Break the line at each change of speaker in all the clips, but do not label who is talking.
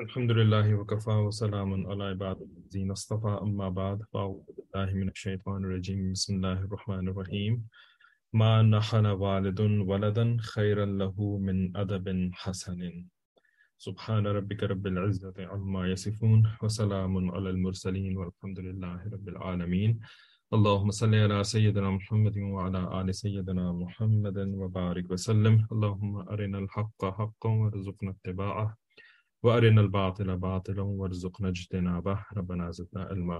الحمد لله وكفى وسلام على عباد الذين اصطفى. أما بعد فأعوذ بالله من الشيطان الرجيم. بسم الله الرحمن الرحيم. ما نحن والد ولدا خيرا له من أدب حسن. سبحان ربك رب العزة عما يصفون وسلام على المرسلين والحمد لله رب العالمين. اللهم صل على سيدنا محمد وعلى آل سيدنا محمد وبارك وسلم. اللهم أرنا الحق حقا وارزقنا اتباعه. وَأَرِنَ الْبَاطِلَ بَاطِلًا وَارْزُقْنَا اجْتِنَابَهُ. رَبَّنَا زِدْنَا عِلْمًا.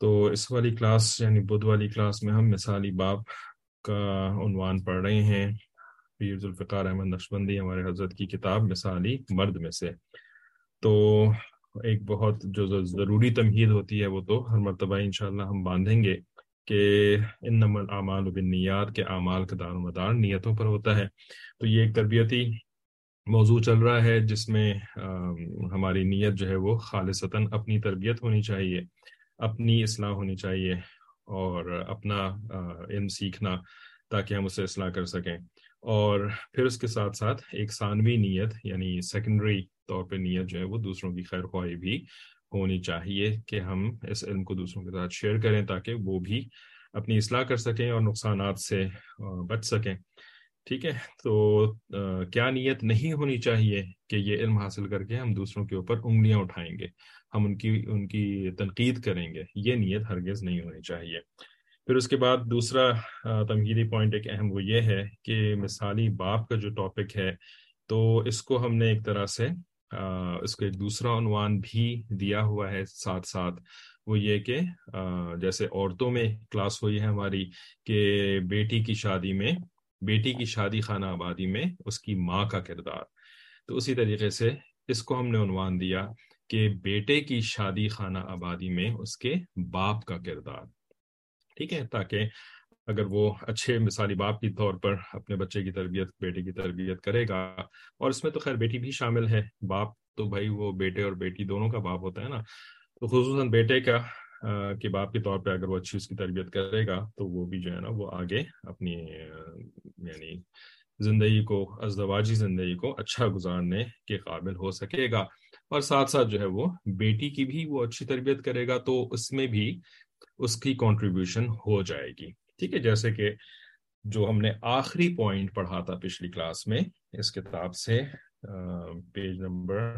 تو اس والی کلاس یعنی بدھ والی کلاس میں ہم مثالی باب کا عنوان پڑھ رہے ہیں. پیر ذوالفقار احمد نقشبندی، ہمارے حضرت کی کتاب مثالی مرد میں سے. تو ایک بہت جو ضروری تمہید ہوتی ہے وہ تو ہر مرتبہ انشاءاللہ ہم باندھیں گے کہ ان نمل اعمال و بنیاد کے اعمال کا دار و مدار نیتوں پر ہوتا ہے. تو یہ ایک تربیتی موضوع چل رہا ہے جس میں ہماری نیت جو ہے وہ خالصتاً اپنی تربیت ہونی چاہیے، اپنی اصلاح ہونی چاہیے اور اپنا علم سیکھنا تاکہ ہم اسے اصلاح کر سکیں۔ اور پھر اس کے ساتھ ساتھ ایک ثانوی نیت یعنی سیکنڈری طور پہ نیت جو ہے وہ دوسروں کی خیر خواہی بھی ہونی چاہیے کہ ہم اس علم کو دوسروں کے ساتھ شیئر کریں تاکہ وہ بھی اپنی اصلاح کر سکیں اور نقصانات سے بچ سکیں۔ ٹھیک ہے، تو کیا نیت نہیں ہونی چاہیے کہ یہ علم حاصل کر کے ہم دوسروں کے اوپر انگلیاں اٹھائیں گے؟ ہم ان کی ان کی تنقید کریں گے۔ یہ نیت ہرگز نہیں ہونی چاہیے۔ پھر اس کے بعد دوسرا تنقیدی پوائنٹ ایک اہم وہ یہ ہے کہ مثالی باپ کا جو ٹاپک ہے، تو اس کو ہم نے ایک طرح سے اس کو ایک دوسرا عنوان بھی دیا ہوا ہے ساتھ ساتھ۔ وہ یہ کہ جیسے عورتوں میں کلاس ہوئی ہے ہماری کہ بیٹی کی شادی میں بیٹی کی شادی خانہ آبادی میں اس کی ماں کا کردار۔ تو اسی طریقے سے اس کو ہم نے عنوان دیا کہ بیٹے کی شادی خانہ آبادی میں اس کے باپ کا کردار۔ ٹھیک ہے، تاکہ اگر وہ اچھے مثالی باپ کی طور پر اپنے بچے کی تربیت، بیٹے کی تربیت کرے گا اور اس میں تو خیر بیٹی بھی شامل ہے۔ باپ تو بھائی وہ بیٹے اور بیٹی دونوں کا باپ ہوتا ہے نا۔ تو خصوصاً بیٹے کا کہ باپ کے طور پہ اگر وہ اچھی اس کی تربیت کرے گا، تو وہ بھی جو ہے نا وہ آگے اپنی یعنی زندگی کو ازدواجی زندگی کو اچھا گزارنے کے قابل ہو سکے گا۔ اور ساتھ ساتھ جو ہے وہ بیٹی کی بھی وہ اچھی تربیت کرے گا، تو اس میں بھی اس کی کنٹریبیوشن ہو جائے گی۔ ٹھیک ہے، جیسے کہ جو ہم نے آخری پوائنٹ پڑھا تھا پچھلی کلاس میں، اس کتاب سے پیج نمبر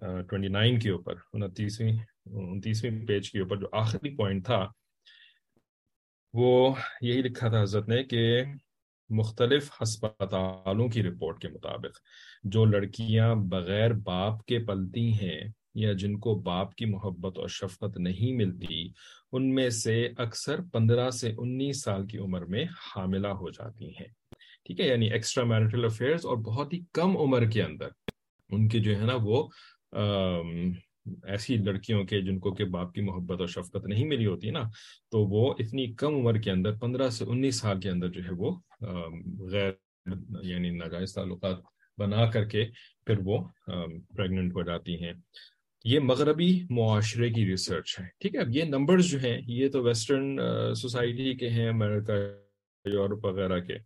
ٹوینٹی نائن کے اوپر، انتیسویں انتیسویں پیج کے اوپر جو آخری پوائنٹ تھا، وہ یہی لکھا تھا حضرت نے کہ مختلف ہسپتالوں کی رپورٹ کے مطابق جو لڑکیاں بغیر باپ کے پلتی ہیں یا جن کو باپ کی محبت اور شفقت نہیں ملتی، ان میں سے اکثر پندرہ سے انیس سال کی عمر میں حاملہ ہو جاتی ہیں۔ ٹھیک ہے یعنی ایکسٹرا میرٹل افیئرس اور بہت ہی کم عمر کے اندر ان کے جو ہے نا وہ ایسی لڑکیوں کے جن کو کہ باپ کی محبت اور شفقت نہیں ملی ہوتی نا، تو وہ اتنی کم عمر کے اندر، پندرہ سے انیس سال کے اندر جو ہے وہ غیر یعنی ناجائز تعلقات بنا کر کے پھر وہ پریگننٹ ہو جاتی ہیں۔ یہ مغربی معاشرے کی ریسرچ ہے، ٹھیک ہے؟ اب یہ نمبرز جو ہیں، یہ تو ویسٹرن سوسائٹی کے ہیں امریکہ یورپ وغیرہ کے،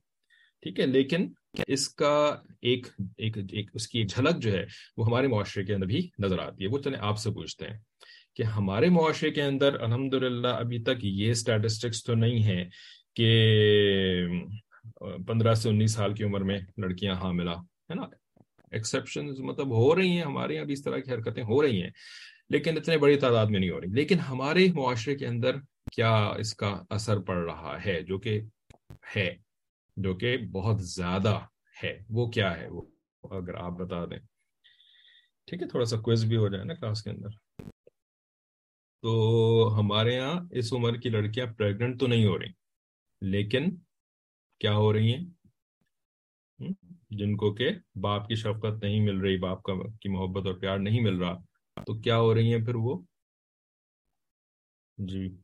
ٹھیک ہے؟ لیکن اس کا ایک ایک, ایک اس کی ایک جھلک جو ہے وہ ہمارے معاشرے کے اندر بھی نظر آتی ہے۔ وہ چلیں آپ سے پوچھتے ہیں کہ ہمارے معاشرے کے اندر الحمد ابھی تک یہ اسٹیٹسٹکس تو نہیں ہے کہ پندرہ سے انیس سال کی عمر میں لڑکیاں حاملہ ہے نا؟ ایکسیپشن مطلب ہو رہی ہیں ہمارے یہاں بھی اس طرح کی حرکتیں ہو رہی ہیں لیکن اتنے بڑی تعداد میں نہیں ہو رہی۔ لیکن ہمارے معاشرے کے اندر کیا اس کا اثر پڑ رہا ہے جو کہ ہے؟ جو کہ بہت زیادہ ہے۔ وہ کیا ہے؟ وہ اگر آپ بتا دیں۔ ٹھیک ہے، تھوڑا سا کوئز بھی ہو جائے نا کلاس کے اندر۔ تو ہمارے یہاں اس عمر کی لڑکیاں پریگنٹ تو نہیں ہو رہی، لیکن کیا ہو رہی ہیں؟ جن کو کہ باپ کی شفقت نہیں مل رہی، باپ کا کی محبت اور پیار نہیں مل رہا، تو کیا ہو رہی ہیں پھر وہ؟ جی۔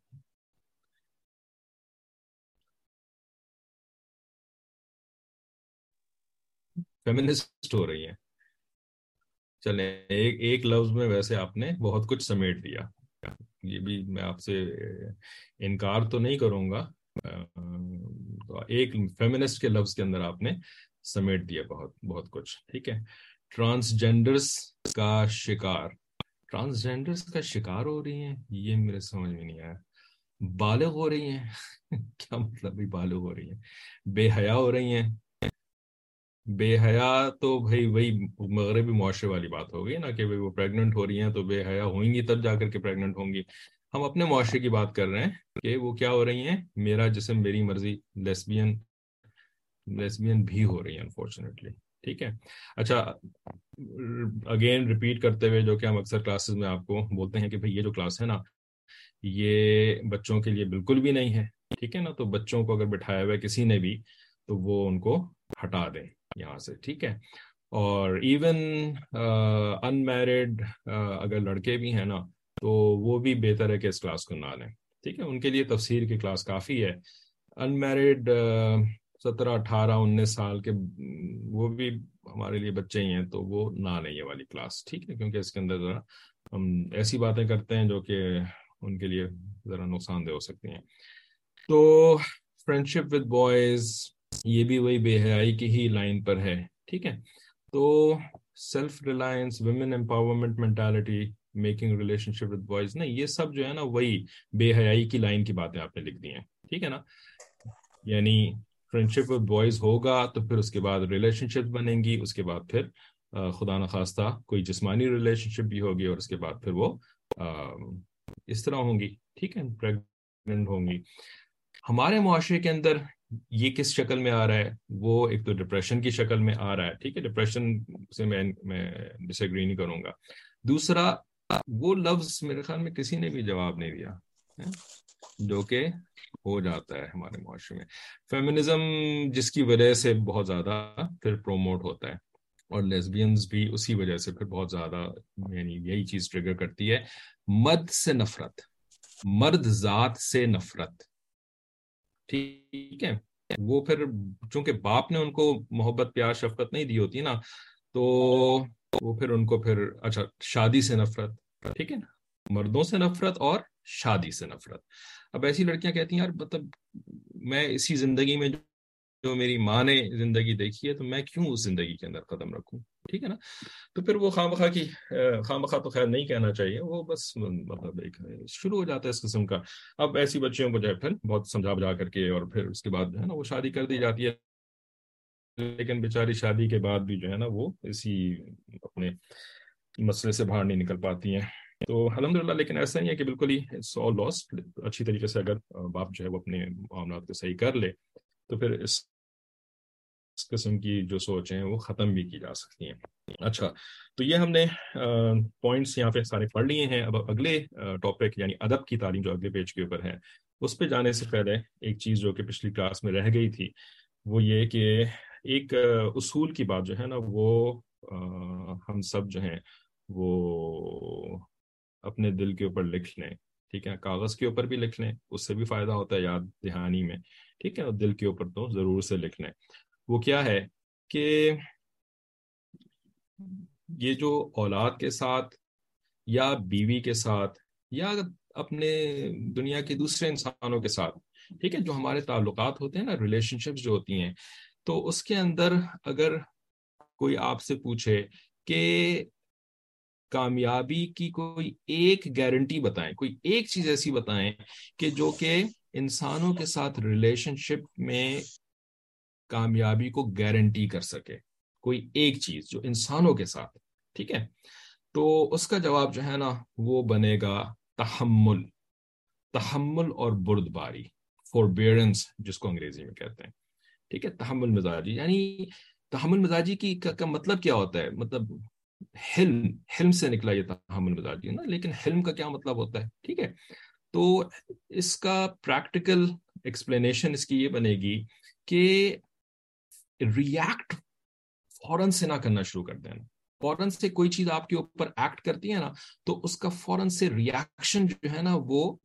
فیمنسٹ ہو رہی ہیں۔ چلیں، ایک ایک لفظ میں ویسے آپ نے بہت کچھ سمیٹ دیا۔ یہ بھی میں آپ سے انکار تو نہیں کروں گا۔ ایک فیمنسٹ کے لفظ کے اندر آپ نے سمیٹ دیا بہت بہت کچھ، ٹھیک ہے۔ ٹرانسجینڈرس کا شکار۔ ٹرانسجینڈرس کا شکار ہو رہی ہیں؟ یہ میرے سمجھ میں نہیں آیا۔ بالغ ہو رہی ہیں؟ کیا مطلب بھی بالغ ہو رہی ہیں؟ بے حیا ہو رہی ہیں؟ بے حیا تو بھائی وہی مغربی معاشرے والی بات ہوگی نا کہ وہ پریگننٹ ہو رہی ہیں تو بے حیا ہوئیں گی تب جا کر کے پریگننٹ ہوں گی۔ ہم اپنے معاشرے کی بات کر رہے ہیں کہ وہ کیا ہو رہی ہیں۔ میرا جسم میری مرضی لیسبین لیسبین بھی ہو رہی ہیں انفارچونیٹلی ٹھیک ہے۔ اچھا اگین ریپیٹ کرتے ہوئے جو کہ ہم اکثر کلاسز میں آپ کو بولتے ہیں کہ بھائی یہ جو کلاس ہے نا، یہ بچوں کے لیے بالکل بھی نہیں ہے، ٹھیک ہے نا۔ تو بچوں کو اگر بٹھایا ہوا ہے کسی نے بھی تو وہ ان کو ہٹا دیں۔ یہاں سے، ٹھیک ہے۔ اور ایون ان میرڈ اگر لڑکے بھی ہیں نا، تو وہ بھی بہتر ہے کہ اس کلاس کو نہ لیں۔ ٹھیک ہے، ان کے لیے تفسیر کی کلاس کافی ہے۔ ان میرڈ سترہ، اٹھارہ، انیس سال کے وہ بھی ہمارے لیے بچے ہی ہیں، تو وہ نہ لیں یہ والی کلاس ٹھیک ہے، کیونکہ اس کے اندر ذرا ہم ایسی باتیں کرتے ہیں جو کہ ان کے لیے ذرا نقصان دہ ہو سکتی ہیں۔ تو فرینڈ شپ وتھ بوائز یہ بھی وہی بے حیائی کی ہی لائن پر ہے، ٹھیک ہے؟ تو self reliance women empowerment mentality making relationship with boys نہیں، یہ سب جو ہے نا وہی بے حیائی کی لائن کی باتیں آپ نے لکھ دی ہیں، ٹھیک ہے نا؟ یعنی فرینڈ شپ وتھ بوائز ہوگا تو پھر اس کے بعد ریلیشن شپ بنیں گی، اس کے بعد پھر خدا نخواستہ کوئی جسمانی ریلیشن شپ بھی ہوگی اور اس کے بعد پھر وہ اس طرح ہوں گی، ٹھیک ہے پریگنٹ ہوں گی۔ ہمارے معاشرے کے اندر یہ کس شکل میں آ رہا ہے؟ وہ ایک تو ڈپریشن کی شکل میں آ رہا ہے، ٹھیک ہے؟ ڈپریشن سے میں میں ڈس ایگری نہیں کروں گا۔ دوسرا، وہ لفظ میرے خیال میں کسی نے بھی جواب نہیں دیا ہاں، جو کہ ہو جاتا ہے ہمارے معاشرے میں۔ فیمنزم جس کی وجہ سے بہت زیادہ پھر پروموٹ ہوتا ہے، اور لیسبینز بھی اسی وجہ سے پھر بہت زیادہ یعنی یہی چیز ٹریگر کرتی ہے۔ مرد سے نفرت، مرد ذات سے نفرت۔ ٹھیک ہے۔ وہ پھر چونکہ باپ نے ان کو محبت، پیار، شفقت نہیں دی ہوتی نا، تو وہ پھر ان کو پھر اچھا شادی سے نفرت، ٹھیک ہے نا؟ مردوں سے نفرت اور شادی سے نفرت۔ اب ایسی لڑکیاں کہتی ہیں، یار مطلب میں اسی زندگی میں جو میری ماں نے زندگی دیکھی ہے، تو میں کیوں اس زندگی کے اندر قدم رکھوں؟ ٹھیک ہے نا؟ تو پھر وہ خواہ بخواہ کی خواہ بخواہ تو خیر نہیں کہنا چاہیے، وہ بس مطلب ایک شروع ہو جاتا ہے اس قسم کا۔ اب ایسی بچیوں کو جو ہے پھر بہت سمجھا بجا کر کے اور پھر اس کے بعد جو ہے نا وہ شادی کر دی جاتی ہے۔ لیکن بیچاری شادی کے بعد بھی جو ہے نا وہ اسی اپنے مسئلے سے باہر نہیں نکل پاتی ہیں۔ تو الحمد للہ لیکن ایسا نہیں ہے کہ بالکل ہی لاسٹ اچھی طریقے سے اگر باپ جو ہے وہ اپنے معاملات کو صحیح کر لے، تو پھر اس اس قسم کی جو سوچ ہیں وہ ختم بھی کی جا سکتی ہیں۔ اچھا تو یہ ہم نے پوائنٹس یہاں پہ سارے پڑھ لیے ہیں۔ اب اگلے ٹاپک یعنی ادب کی تعلیم جو اگلے پیج کے اوپر ہے، اس پہ جانے سے پہلے ایک چیز جو کہ پچھلی کلاس میں رہ گئی تھی، وہ یہ کہ ایک اصول کی بات جو ہے نا، وہ ہم سب جو ہیں، وہ اپنے دل کے اوپر لکھ لیں۔ ٹھیک ہے، کاغذ کے اوپر بھی لکھ لیں، اس سے بھی فائدہ ہوتا ہے یاد، دہانی میں۔ ٹھیک ہے، اور دل کے اوپر تو ضرور سے لکھ لیں۔ وہ کیا ہے کہ یہ جو اولاد کے ساتھ یا بیوی کے ساتھ یا اپنے دنیا کے دوسرے انسانوں کے ساتھ، ٹھیک ہے، جو ہمارے تعلقات ہوتے ہیں نا ریلیشن شپس جو ہوتی ہیں، تو اس کے اندر اگر کوئی آپ سے پوچھے کہ کامیابی کی کوئی ایک گارنٹی بتائیں، کوئی ایک چیز ایسی بتائیں کہ جو کہ انسانوں کے ساتھ ریلیشن شپ میں کامیابی کو گارنٹی کر سکے۔ کوئی ایک چیز جو انسانوں کے ساتھ ٹھیک ہے؟ تو اس کا جواب جو ہے نا، وہ بنے گا تحمل۔ تحمل اور برد باری فور بیئرنس جس کو انگریزی میں کہتے ہیں۔ ٹھیک ہے؟ تحمل مزاجی۔ یعنی تحمل مزاجی کی کا مطلب کیا ہوتا ہے؟ مطلب حلم حلم سے نکلا یہ تحمل مزاجی نا، لیکن حلم کا کیا مطلب ہوتا ہے؟ ٹھیک ہے؟ تو اس کا پریکٹیکل ایکسپلینیشن اس کی یہ بنے گی کہ ریئیکٹ فوراً سے نہ کرنا شروع کر دینا۔ فوراً سے کوئی چیز آپ کے اوپر ایکٹ کرتی ہے نا، تو اس کا فوراً سے ریئیکشن جو ہے نا وہ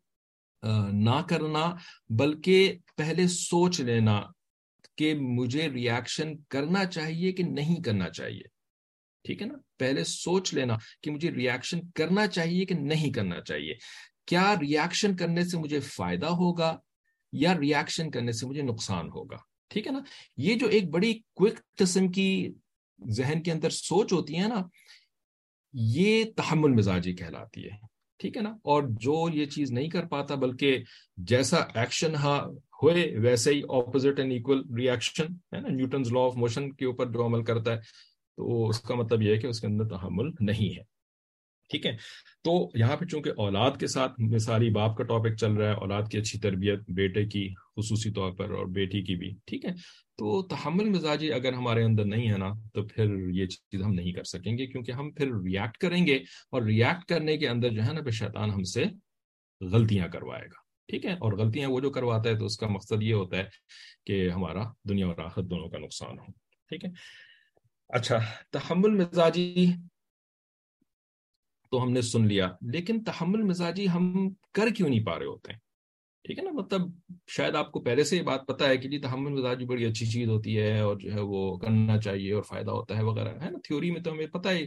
نہ کرنا، بلکہ پہلے سوچ لینا کہ مجھے ریئیکشن کرنا چاہیے کہ نہیں کرنا چاہیے۔ ٹھیک ہے نا؟ پہلے سوچ لینا کہ مجھے ریئیکشن کرنا چاہیے کہ نہیں کرنا چاہیے۔ کیا ریئیکشن کرنے سے مجھے فائدہ ہوگا یا ریئیکشن کرنے سے مجھے نقصان ہوگا؟ ٹھیک ہے نا؟ یہ جو ایک بڑی کوئک قسم کی ذہن کے اندر سوچ ہوتی ہے نا، یہ تحمل مزاجی کہلاتی ہے، ٹھیک ہے نا؟ اور جو یہ چیز نہیں کر پاتا، بلکہ جیسا ایکشن ہوئے، ویسے ہی اپوزٹ اینڈ ایکول ریئیکشن ہے نا؟ نیوٹنز لا آف موشن کے اوپر جو عمل کرتا ہے، تو اس کا مطلب یہ ہے کہ اس کے اندر تحمل نہیں ہے۔ ٹھیک ہے؟ تو یہاں پہ چونکہ اولاد کے ساتھ مثالی باپ کا ٹاپک چل رہا ہے، اولاد کی اچھی تربیت، بیٹے کی خصوصی طور پر اور بیٹی کی بھی، ٹھیک ہے؟ تو تحمل مزاجی اگر ہمارے اندر نہیں ہے نا، تو پھر یہ چیز ہم نہیں کر سکیں گے، کیونکہ ہم پھر ریاکٹ کریں گے اور ریاکٹ کرنے کے اندر جو ہے نا پھر شیطان ہم سے غلطیاں کروائے گا، ٹھیک ہے؟ اور غلطیاں وہ جو کرواتا ہے تو اس کا مقصد یہ ہوتا ہے کہ ہمارا دنیا اور آخر دونوں کا نقصان ہو، ٹھیک ہے؟ اچھا تحمل مزاجی تو ہم نے سن لیا۔ لیکن تحمل مزاجی ہم کر کیوں نہیں پا رہے ہوتے؟ ہیں ٹھیک ہے نا؟ مطلب شاید آپ کو پہلے سے یہ بات پتا ہے کہ جی تحمل مزاجی بڑی اچھی چیز ہوتی ہے اور جو ہے وہ کرنا چاہیے اور فائدہ ہوتا ہے وغیرہ، ہے نا؟ تھیوری میں تو ہمیں پتہ ہے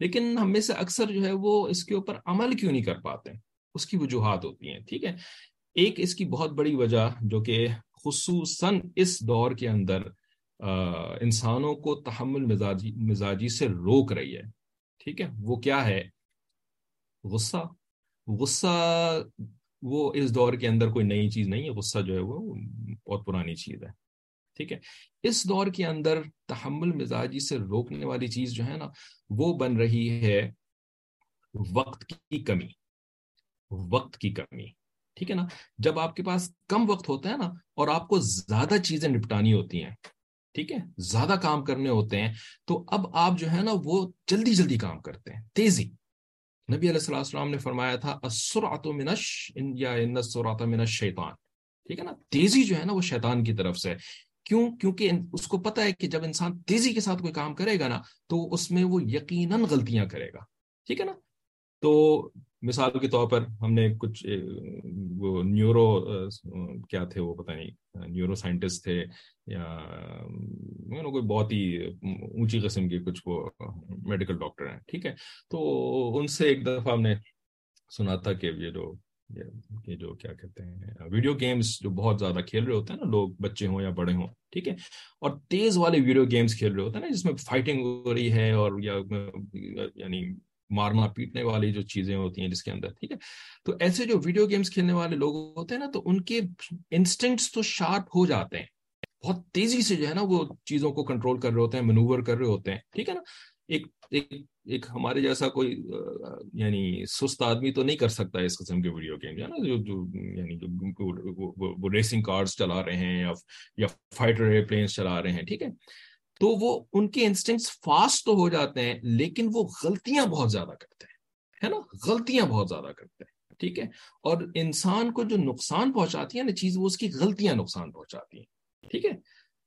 لیکن ہم میں سے اکثر جو ہے وہ اس کے اوپر عمل کیوں نہیں کر پاتے؟ اس کی وجوہات ہوتی ہیں، ٹھیک ہے؟ ایک اس کی بہت بڑی وجہ جو کہ خصوصاً اس دور کے اندر انسانوں کو تحمل مزاجی مزاجی سے روک رہی ہے۔ ٹھیک ہے؟ وہ کیا ہے؟ غصہ غصہ وہ اس دور کے اندر کوئی نئی چیز نہیں ہے، غصہ جو ہے وہ بہت پرانی چیز ہے، ٹھیک ہے؟ اس دور کے اندر تحمل مزاجی سے روکنے والی چیز جو ہے نا، وہ بن رہی ہے وقت کی کمی، وقت کی کمی، ٹھیک ہے نا؟ جب آپ کے پاس کم وقت ہوتا ہے نا، اور آپ کو زیادہ چیزیں نپٹانی ہوتی ہیں، ٹھیک ہے؟ زیادہ کام کرنے ہوتے ہیں، تو اب آپ جو ہے نا، وہ جلدی جلدی کام کرتے ہیں، تیزی نبی علیہ السلام نے فرمایا تھا منش یا منش شیطان ٹھیک ہے نا؟ تیزی جو ہے نا وہ شیطان کی طرف سے۔ کیوں؟ کیونکہ اس کو پتا ہے کہ جب انسان تیزی کے ساتھ کوئی کام کرے گا نا، تو اس میں وہ یقیناً غلطیاں کرے گا۔ ٹھیک ہے نا؟ تو مثال کے طور پر ہم نے کچھ وہ نیورو کیا تھے وہ پتہ نہیں، نیورو سائنٹسٹ تھے یا کوئی بہت ہی اونچی قسم کے کچھ وہ میڈیکل ڈاکٹر ہیں، ٹھیک ہے؟ تو ان سے ایک دفعہ ہم نے سنا تھا کہ یہ جو یہ جو کیا کہتے ہیں، ویڈیو گیمز جو بہت زیادہ کھیل رہے ہوتے ہیں نا، لوگ بچے ہوں یا بڑے ہوں، ٹھیک ہے؟ اور تیز والے ویڈیو گیمز کھیل رہے ہوتے ہیں نا، جس میں فائٹنگ ہو رہی ہے اور یا یعنی مارنا پیٹنے والی جو چیزیں ہوتی ہیں جس کے اندر، ٹھیک ہے؟ تو ایسے جو ویڈیو گیمز کھیلنے والے لوگ ہوتے ہیں نا، تو ان کے انسٹنکٹس تو شارپ ہو جاتے ہیں۔ بہت تیزی سے جو ہے نا وہ چیزوں کو کنٹرول کر رہے ہوتے ہیں مینوور کر رہے ہوتے ہیں، ٹھیک ہے نا؟ ایک ایک ایک ہمارے جیسا کوئی یعنی سست آدمی تو نہیں کر سکتا اس قسم کے ویڈیو گیم ہے نا؟ جو جو یعنی جو ریسنگ کارز چلا رہے ہیں یا فائٹر ایئر پلینس چلا رہے ہیں، ٹھیک ہے؟ تو وہ ان کے انسٹنگس فاسٹ تو ہو جاتے ہیں، لیکن وہ غلطیاں بہت زیادہ کرتے ہیں، ہے نا؟ غلطیاں بہت زیادہ کرتے ہیں، ٹھیک ہے؟ اور انسان کو جو نقصان پہنچاتی ہیں نا چیز وہ اس کی غلطیاں نقصان پہنچاتی ہیں، ٹھیک ہے؟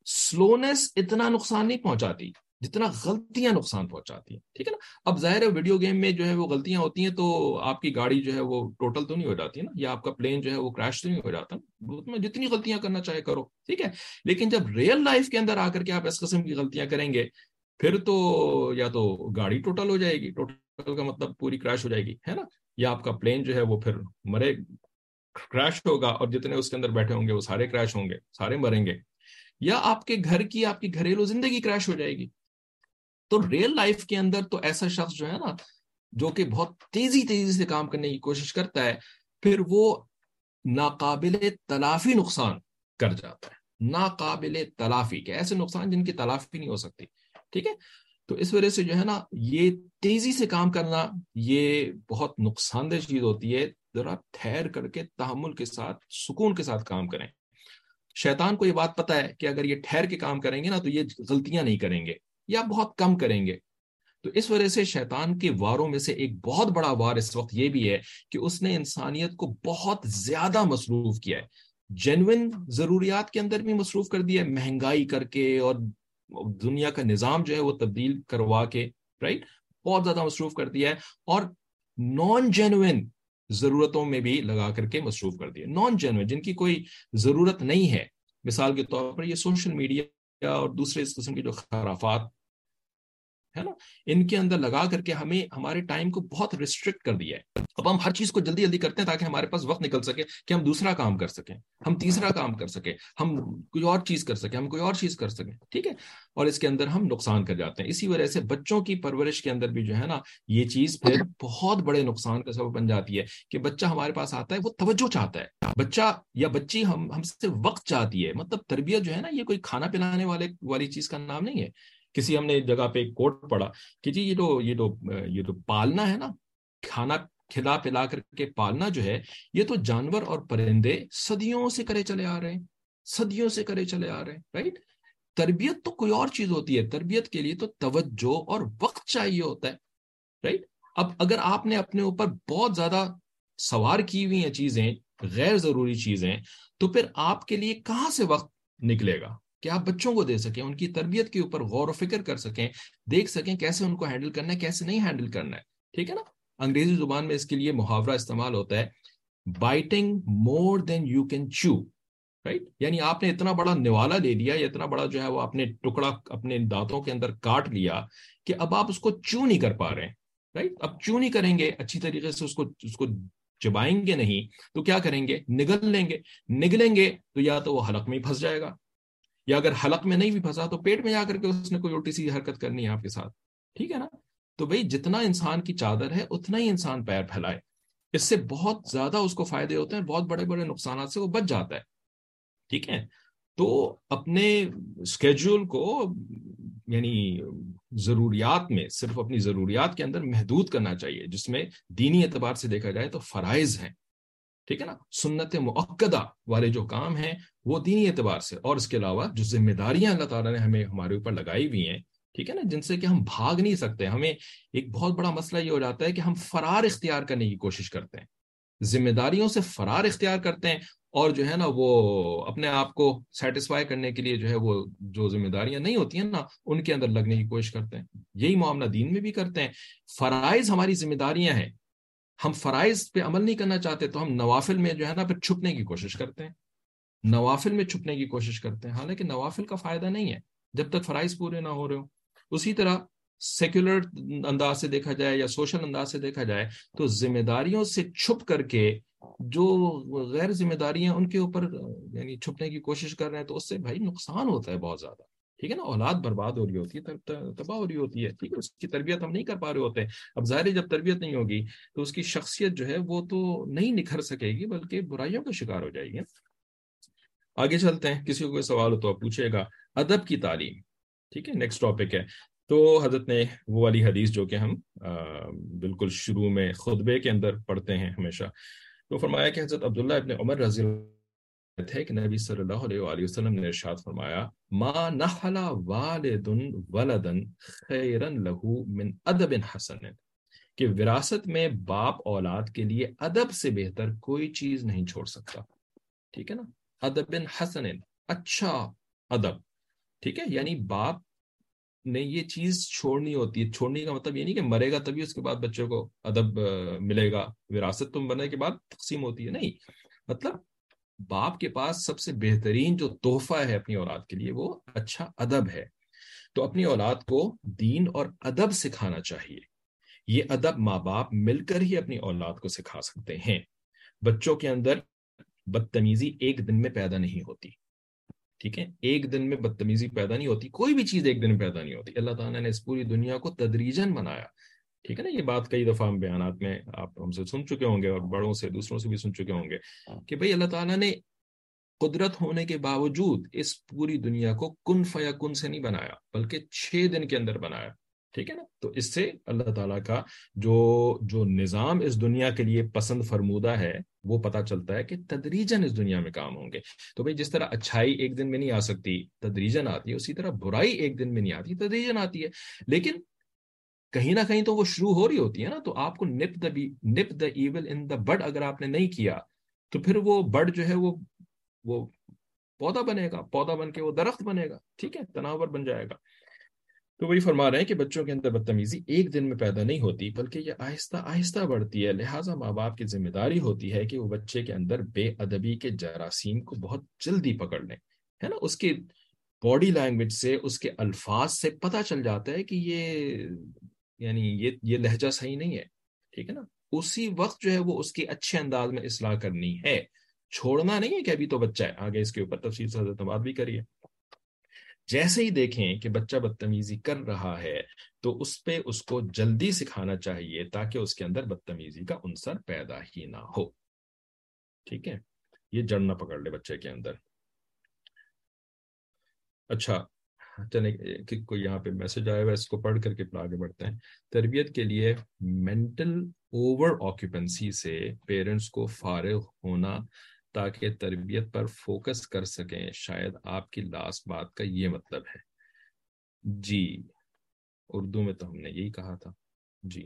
سلونیس اتنا نقصان نہیں پہنچاتی۔ جتنا غلطیاں نقصان پہنچاتی ہیں۔ ٹھیک ہے نا؟ اب ظاہر ہے ویڈیو گیم میں جو ہے وہ غلطیاں ہوتی ہیں تو آپ کی گاڑی جو ہے وہ ٹوٹل تو نہیں ہو جاتی نا، یا آپ کا پلین جو ہے وہ کریش تو نہیں ہو جاتا میں جتنی غلطیاں کرنا چاہے کرو، ٹھیک ہے؟ لیکن جب ریئل لائف کے اندر آ کر کے آپ اس قسم کی غلطیاں کریں گے، پھر تو یا تو گاڑی ٹوٹل ہو جائے گی، ٹوٹل کا مطلب پوری کریش ہو جائے گی، ہے نا؟ یا آپ کا پلین جو ہے وہ پھر مرے، کریش ہوگا اور جتنے اس کے اندر بیٹھے ہوں گے وہ سارے کریش ہوں گے، سارے مریں گے۔ یا آپ کے گھر کی، آپ کی گھریلو زندگی کریش ہو جائے گی۔ تو ریئل لائف کے اندر تو ایسا شخص جو ہے نا، جو کہ بہت تیزی تیزی سے کام کرنے کی کوشش کرتا ہے، پھر وہ ناقابل تلافی نقصان کر جاتا ہے۔ ناقابل تلافی کے ایسے نقصان جن کی تلافی نہیں ہو سکتی۔ ٹھیک ہے؟ تو اس وجہ سے جو ہے نا، یہ تیزی سے کام کرنا، یہ بہت نقصان دہ چیز ہوتی ہے۔ ذرا ٹھہر کر کے تحمل کے ساتھ، سکون کے ساتھ کام کریں۔ شیطان کو یہ بات پتا ہے کہ اگر یہ ٹھہر کے کام کریں گے نا، تو یہ غلطیاں نہیں کریں گے۔ یا بہت کم کریں گے۔ تو اس وجہ سے شیطان کے واروں میں سے ایک بہت بڑا وار اس وقت یہ بھی ہے کہ اس نے انسانیت کو بہت زیادہ مصروف کیا ہے۔ جینوئن ضروریات کے اندر بھی مصروف کر دیا ہے، مہنگائی کر کے اور دنیا کا نظام جو ہے وہ تبدیل کروا کے رائٹ بہت زیادہ مصروف کر دیا ہے اور نان جینوئن ضرورتوں میں بھی لگا کر کے مصروف کر دیا نان جینوئن جن کی کوئی ضرورت نہیں ہے۔ مثال کے طور پر یہ سوشل میڈیا اور دوسرے اس قسم کی جو خرافات
ہے نا؟ ان کے اندر لگا کر کے ہمیں ہمارے ٹائم کو بہت ریسٹرکٹ کر دیا ہے۔ اب ہم ہر چیز کو جلدی جلدی کرتے ہیں تاکہ ہمارے پاس وقت نکل سکے کہ ہم دوسرا کام کر سکیں۔ ہم تیسرا کام کر سکیں۔ ہم کوئی اور چیز کر سکیں۔ ہم کوئی اور چیز کر سکیں۔ ٹھیک ہے؟ اور اس کے اندر ہم نقصان کر جاتے ہیں۔ اسی وجہ سے بچوں کی پرورش کے اندر بھی جو ہے نا، یہ چیز پھر بہت بڑے نقصان کا سبب بن جاتی ہے کہ بچہ ہمارے پاس آتا ہے، وہ توجہ چاہتا ہے۔ بچہ یا بچی ہم ہم سے وقت چاہتی ہے۔ مطلب تربیت جو ہے نا، یہ کوئی کھانا پلانے والے، والی چیز کا نام نہیں ہے۔ کسی ہم نے جگہ پہ کوٹ پڑا کہ جی یہ جو یہ جو یہ جو پالنا ہے نا، کھانا کھلا پلا کر کے پالنا جو ہے، یہ تو جانور اور پرندے صدیوں سے کرے چلے آ رہے ہیں، صدیوں سے کرے چلے آ رہے ہیں رائٹ تربیت تو کوئی اور چیز ہوتی ہے، تربیت کے لیے تو توجہ اور وقت چاہیے ہوتا ہے رائٹ اب اگر آپ نے اپنے اوپر بہت زیادہ سوار کی ہوئی ہیں چیزیں، غیر ضروری چیزیں، تو پھر آپ کے لیے کہاں سے وقت نکلے گا؟ کہ آپ بچوں کو دے سکیں، ان کی تربیت کے اوپر غور و فکر کر سکیں، دیکھ سکیں کیسے ان کو ہینڈل کرنا ہے، کیسے نہیں ہینڈل کرنا ہے۔ ٹھیک ہے نا؟ انگریزی زبان میں اس کے لیے محاورہ استعمال ہوتا ہے biting more than you can chew right یعنی آپ نے اتنا بڑا نوالا لے لیا یا اتنا بڑا جو ہے وہ اپنے ٹکڑا اپنے دانتوں کے اندر کاٹ لیا کہ اب آپ اس کو چو نہیں کر پا رہے ہیں۔ رائٹ اب چو نہیں کریں گے، اچھی طریقے سے اس کو اس کو چبائیں گے نہیں تو کیا کریں گے؟ نگل لیں گے۔ نگلیں گے تو یا تو وہ حلق میں ہی پھنس جائے گا۔ یا اگر حلق میں نہیں بھی پھنسا تو پیٹ میں جا کر کے اس نے کوئی الٹی سی حرکت کرنی ہے آپ کے ساتھ، ٹھیک ہے نا؟ تو بھائی جتنا انسان کی چادر ہے، اتنا ہی انسان پیر پھیلائے۔ اس سے بہت زیادہ اس کو فائدے ہوتے ہیں، بہت بڑے بڑے نقصانات سے وہ بچ جاتا ہے۔ ٹھیک ہے؟ تو اپنے اسکیجول کو یعنی ضروریات میں، صرف اپنی ضروریات کے اندر محدود کرنا چاہیے۔ جس میں دینی اعتبار سے دیکھا جائے تو فرائض ہیں۔ ٹھیک ہے نا؟ سنت معقدہ والے جو کام ہیں، وہ دینی اعتبار سے اور اس کے علاوہ جو ذمہ داریاں اللہ تعالیٰ نے ہمیں ہمارے اوپر لگائی ہوئی ہیں، ٹھیک ہے نا؟ جن سے کہ ہم بھاگ نہیں سکتے، ہمیں ایک بہت بڑا مسئلہ یہ ہو جاتا ہے کہ ہم فرار اختیار کرنے کی کوشش کرتے ہیں۔ ذمہ داریوں سے فرار اختیار کرتے ہیں اور جو ہے نا وہ اپنے آپ کو سیٹسفائی کرنے کے لیے جو ہے وہ جو ذمہ داریاں نہیں ہوتی ہیں نا، ان کے اندر لگنے کی کوشش کرتے ہیں۔ یہی معاملہ دین میں بھی کرتے ہیں۔ فرائض ہماری ذمہ داریاں ہیں۔ ہم فرائض پہ عمل نہیں کرنا چاہتے تو ہم نوافل میں جو ہے نا پھر چھپنے کی کوشش کرتے ہیں۔ نوافل میں چھپنے کی کوشش کرتے ہیں۔ حالانکہ نوافل کا فائدہ نہیں ہے۔ جب تک فرائض پورے نہ ہو رہے ہو اسی طرح سیکولر انداز سے دیکھا جائے یا سوشل انداز سے دیکھا جائے تو ذمہ داریوں سے چھپ کر کے جو غیر ذمہ داریاں ان کے اوپر یعنی چھپنے کی کوشش کر رہے ہیں تو اس سے بھائی نقصان ہوتا ہے بہت زیادہ۔ ٹھیک ہے نا؟ اولاد برباد ہو رہی ہوتی ہے تباہ ہو رہی ہوتی ہے، ٹھیک ہے؟ اس کی تربیت ہم نہیں کر پا رہے ہوتے۔ اب ظاہر جب تربیت نہیں ہوگی تو اس کی شخصیت جو ہے وہ تو نہیں نکھر سکے گی، بلکہ برائیوں کا شکار ہو جائے گی۔ آگے چلتے ہیں۔ کسی کو کوئی سوال ہو تو آپ پوچھے گا۔ ادب کی تعلیم۔ ٹھیک ہے نیکسٹ ٹاپک ہے۔ تو حضرت نے وہ والی حدیث جو کہ ہم بالکل شروع میں خطبے کے اندر پڑھتے ہیں ہمیشہ۔ تو فرمایا کہ حضرت عبداللہ ابن عمر رضی اللہ تھے کہ نبی صلی اللہ علیہ وآلہ وسلم نے ارشاد فرمایا، ما نحلا والد ولدن خیرن لہو من ادب حسن. کہ وراثت میں باپ اولاد کے لیے ادب سے بہتر کوئی چیز نہیں چھوڑ سکتا۔ ٹھیک ہے نا؟ ادب حسن اچھا ادب۔ ٹھیک ہے؟ یعنی باپ نے یہ چیز چھوڑنی ہوتی ہے چھوڑنے کا مطلب یہ نہیں کہ مرے گا تبھی اس کے بعد بچوں کو ادب ملے گا۔ وراثت تو مرنے کے بعد تقسیم ہوتی ہے، نہیں۔ مطلب باپ کے پاس سب سے بہترین جو تحفہ ہے اپنی اولاد کے لیے وہ اچھا ادب ہے۔ تو اپنی اولاد کو دین اور ادب سکھانا چاہیے۔ یہ ادب ماں باپ مل کر ہی اپنی اولاد کو سکھا سکتے ہیں۔ بچوں کے اندر بدتمیزی ایک دن میں پیدا نہیں ہوتی۔ ٹھیک ہے؟ ایک دن میں بدتمیزی پیدا نہیں ہوتی۔ کوئی بھی چیز ایک دن میں پیدا نہیں ہوتی۔ اللہ تعالیٰ نے اس پوری دنیا کو تدریجن بنایا۔ ٹھیک ہے نا، یہ بات کئی دفعہ ہم بیانات میں آپ ہم سے سن چکے ہوں گے اور بڑوں سے دوسروں سے بھی سن چکے ہوں گے کہ بھئی اللہ تعالیٰ نے قدرت ہونے کے باوجود اس پوری دنیا کو کن فیا کن سے نہیں بنایا، بلکہ چھ دن کے اندر بنایا۔ ٹھیک ہے نا؟ تو اس سے اللہ تعالیٰ کا جو جو نظام اس دنیا کے لیے پسند فرمودہ ہے، وہ پتا چلتا ہے کہ تدریجن اس دنیا میں کام ہوں گے۔ تو بھائی جس طرح اچھائی ایک دن میں نہیں آ سکتی تدریجن آتی ہے، اسی طرح برائی ایک دن میں نہیں آتی تدریجن آتی ہے۔ لیکن کہیں نہ کہیں تو وہ شروع ہو رہی ہوتی ہے نا، تو آپ کو نپ دا نپ دا ایول ان دا بڈ اگر آپ نے نہیں کیا، تو پھر وہ بڈ جو ہے وہ وہ پودا بنے گا، پودا بن کے وہ درخت بنے گا، ٹھیک ہے، تناور بن جائے گا۔ تو وہی فرما رہے ہیں کہ بچوں کے اندر بدتمیزی ایک دن میں پیدا نہیں ہوتی، بلکہ یہ آہستہ آہستہ بڑھتی ہے۔ لہٰذا ماں باپ کی ذمہ داری ہوتی ہے کہ وہ بچے کے اندر بے ادبی کے جراثیم کو بہت جلدی پکڑ لیں، ہے نا؟ اس کی باڈی لینگویج سے، اس کے الفاظ سے پتہ چل جاتا ہے کہ یہ یعنی یہ یہ لہجہ صحیح نہیں ہے، ٹھیک ہے نا؟ اسی وقت جو ہے وہ اس کی اچھے انداز میں اصلاح کرنی ہے۔ چھوڑنا نہیں ہے کہ ابھی تو بچہ ہے، آگے اس کے اوپر تفصیل سے حضرت بات بھی کریے۔ جیسے ہی دیکھیں کہ بچہ بدتمیزی کر رہا ہے، تو اس پہ اس کو جلدی سکھانا چاہیے تاکہ اس کے اندر بدتمیزی کا عنصر پیدا ہی نہ ہو۔ ٹھیک ہے؟ یہ جڑ نہ پکڑ لے بچے کے اندر۔ اچھا چلے کوئی یہاں پہ میسج آیا ہوا اس کو پڑھ کر کے آگے بڑھتے ہیں۔ تربیت کے لیے مینٹل اوور آکوپنسی سے پیرنٹس کو فارغ ہونا تاکہ تربیت پر فوکس کر سکیں، شاید آپ کی لاسٹ بات کا یہ مطلب ہے۔ جی اردو میں تو ہم نے یہی کہا تھا۔ جی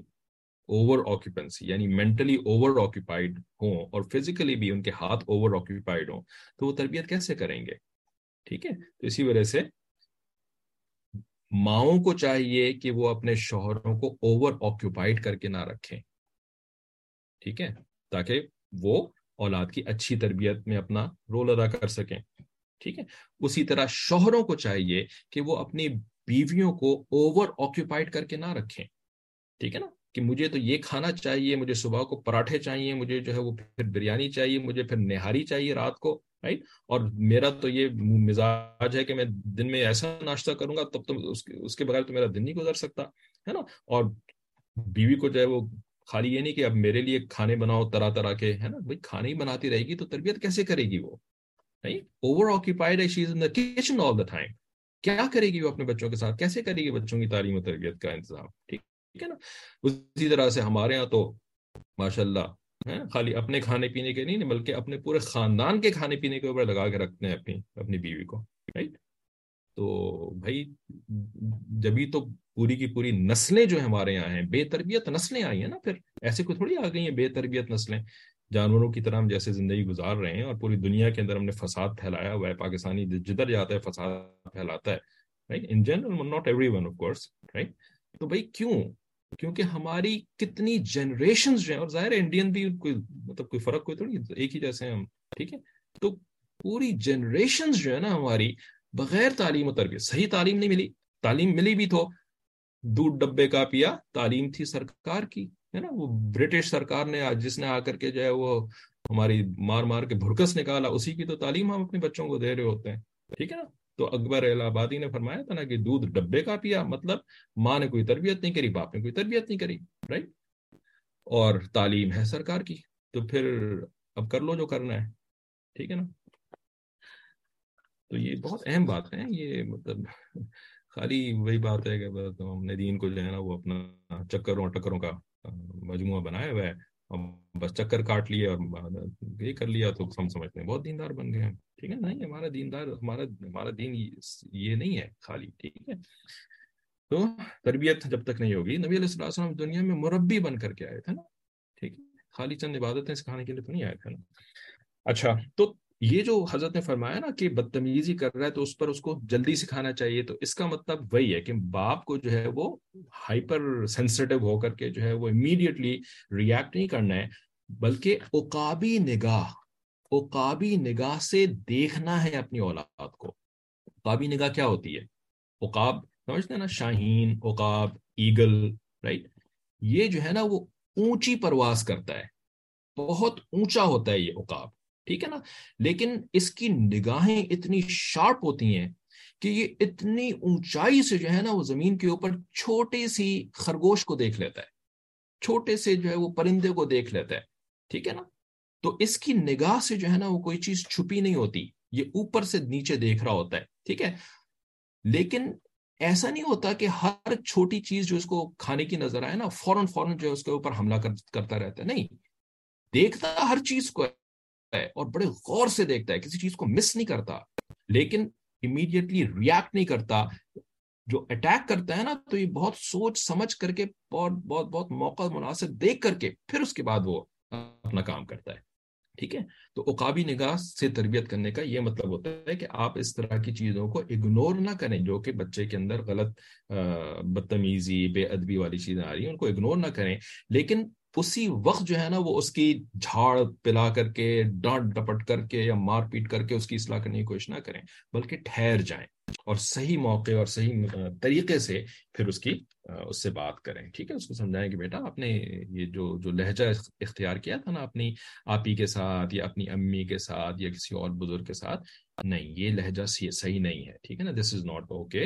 اوور آکوپنسی یعنی مینٹلی اوور آکوپائڈ ہوں اور فزیکلی بھی ان کے ہاتھ اوور آکوپائڈ ہوں، تو وہ تربیت کیسے کریں گے؟ ٹھیک ہے؟ تو اسی وجہ سے ماؤں کو چاہیے کہ وہ اپنے شوہروں کو اوور آکوپائڈ کر کے نہ رکھیں۔ ٹھیک ہے؟ تاکہ وہ اولاد کی اچھی تربیت میں اپنا رول ادا کر سکیں۔ ٹھیک ہے؟ اسی طرح شوہروں کو چاہیے کہ وہ اپنی بیویوں کو اوور آکوپائڈ کر کے نہ رکھیں۔ ٹھیک ہے نا؟ کہ مجھے تو یہ کھانا چاہیے، مجھے صبح کو پراٹھے چاہیے، مجھے جو ہے وہ پھر بریانی چاہیے، مجھے پھر نہاری چاہیے رات کو۔ رائٹ اور میرا تو یہ مزاج ہے کہ میں دن میں ایسا ناشتہ کروں گا، تب تو اس کے بغیر تو میرا دن نہیں گزر سکتا، ہے نا؟ اور بیوی کو جو ہے وہ خالی یہ نہیں کہ اب میرے لیے کھانے بناؤ طرح طرح کے، ہے نا؟ بھائی کھانے ہی بناتی رہے گی تو تربیت کیسے کرے گی وہ؟ Over occupied kitchen all the time کیا کرے گی وہ اپنے بچوں کے ساتھ؟ کیسے کرے گی بچوں کی تعلیم و تربیت کا انتظام؟ ٹھیک ہے نا؟ اسی طرح سے ہمارے یہاں تو ماشاء اللہ خالی اپنے کھانے پینے کے نہیں بلکہ اپنے پورے خاندان کے کھانے پینے کے اوپر لگا کے رکھتے ہیں اپنی اپنی بیوی کو رائٹ تو بھائی جبھی تو پوری کی پوری نسلیں جو ہمارے یہاں ہیں، بے تربیت نسلیں آئی ہیں نا پھر، ایسے کوئی تھوڑی آ گئی ہیں بے تربیت نسلیں؟ جانوروں کی طرح ہم جیسے زندگی گزار رہے ہیں اور پوری دنیا کے اندر ہم نے فساد پھیلایا ہوا ہے پاکستانی جدھر جاتا ہے فساد پھیلاتا ہے in general not everyone of course right تو بھائی کیوں؟ کیونکہ ہماری کتنی جنریشن جو ہیں، اور ظاہر ہے انڈین بھی کوئی مطلب کوئی فرق کوئی تھوڑی ایک ہی جیسے ہم، ٹھیک ہے؟ تو پوری جنریشن جو ہے نا ہماری بغیر تعلیم و تربیت، صحیح تعلیم نہیں ملی، تعلیم ملی بھی تو۔ دودھ ڈبے کا پیا، تعلیم تھی سرکار کی، ہے نا؟ وہ برٹش سرکار نے، جس نے آ کر کے جو ہے وہ ہماری مار مار کے بھرکس نکالا، اسی کی تو تعلیم ہم اپنے بچوں کو دے رہے ہوتے ہیں، ٹھیک ہے نا؟ تو اکبر الہ آبادی نے فرمایا تھا نا کہ دودھ ڈبے کا پیا مطلب ماں نے کوئی تربیت نہیں کری، باپ نے کوئی تربیت نہیں کری رائٹ اور تعلیم ہے سرکار کی، تو پھر اب کر لو جو کرنا ہے، ٹھیک ہے نا؟ تو یہ بہت اہم بات ہے، یہ مطلب خالی وہی بات ہے کہ ہم نے دین کو جو ہے نا وہ اپنا چکروں ٹکروں کا مجموعہ بنایا ہوا ہے بس چکر کاٹ لیے اور یہ کر لیا تو ہم سمجھتے ہیں بہت دیندار بن گئے ہیں۔ ٹھیک ہے، نہیں، ہمارا دیندار، ہمارا ہمارا دین یہ نہیں ہے خالی، ٹھیک ہے۔ تو تربیت جب تک نہیں ہوگی، نبی علیہ السلام دنیا میں مربی بن کر کے آئے تھے نا، ٹھیک ہے۔ خالی چند عبادتیں سکھانے کے لیے تو نہیں آئے تھے نا۔ اچھا تو یہ جو حضرت نے فرمایا نا کہ بدتمیزی کر رہا ہے تو اس پر اس کو جلدی سکھانا چاہیے، تو اس کا مطلب وہی ہے کہ باپ کو جو ہے وہ ہائپر سینسٹیو ہو کر کے جو ہے وہ امیڈیٹلی ریئیکٹ نہیں کرنا ہے، بلکہ اقابی نگاہ اقابی نگاہ سے دیکھنا ہے اپنی اولاد کو۔ اقابی نگاہ کیا ہوتی ہے؟ اقاب سمجھتے ہیں نا، شاہین اقاب ایگل رائٹ یہ جو ہے نا، وہ اونچی پرواز کرتا ہے۔ بہت اونچا ہوتا ہے یہ اقاب ٹھیک ہے نا؟ لیکن اس کی نگاہیں اتنی شارپ ہوتی ہیں کہ یہ اتنی اونچائی سے جو ہے نا، وہ زمین کے اوپر چھوٹے سی خرگوش کو دیکھ لیتا ہے۔ چھوٹے سے جو ہے، وہ پرندے کو دیکھ لیتا ہے۔ ٹھیک ہے نا؟ تو اس کی نگاہ سے جو ہے نا وہ کوئی چیز چھپی نہیں ہوتی، یہ اوپر سے نیچے دیکھ رہا ہوتا ہے، ٹھیک ہے؟ لیکن ایسا نہیں ہوتا کہ ہر چھوٹی چیز جو اس کو کھانے کی نظر آئے نا، فوراً فوراً جو ہے اس کے اوپر حملہ کرتا رہتا ہے، نہیں۔ دیکھتا ہر چیز کو ہے اور بڑے غور سے دیکھتا ہے، کسی چیز کو مس نہیں کرتا، لیکن امیڈیٹلی ریئیکٹ نہیں کرتا۔ جو اٹیک کرتا ہے نا، تو یہ بہت سوچ سمجھ کر کے، بہت بہت بہت موقع مناسب دیکھ کر کے، پھر اس کے بعد وہ اپنا کام کرتا ہے۔ ٹھیک ہے؟ تو اقابی نگاہ سے تربیت کرنے کا یہ مطلب ہوتا ہے کہ آپ اس طرح کی چیزوں کو اگنور نہ کریں جو کہ بچے کے اندر غلط بدتمیزی، بے ادبی والی چیزیں آ رہی ہیں، ان کو اگنور نہ کریں۔ لیکن اسی وقت جو ہے نا وہ اس کی جھاڑ پلا کر کے، ڈانٹ ڈپٹ کر کے یا مار پیٹ کر کے اس کی اصلاح کرنے کی کوشش نہ کریں، بلکہ ٹھہر جائیں اور صحیح موقع اور صحیح طریقے سے پھر اس کی اس سے بات کریں، ٹھیک ہے؟ اس کو سمجھائیں کہ بیٹا آپ نے یہ جو جو لہجہ اختیار کیا تھا نا اپنی آپ ہی کے ساتھ یا اپنی امی کے ساتھ یا کسی اور بزرگ کے ساتھ نہیں، یہ لہجہ صحیح نہیں ہے، ٹھیک ہے نا؟ دس از ناٹ اوکے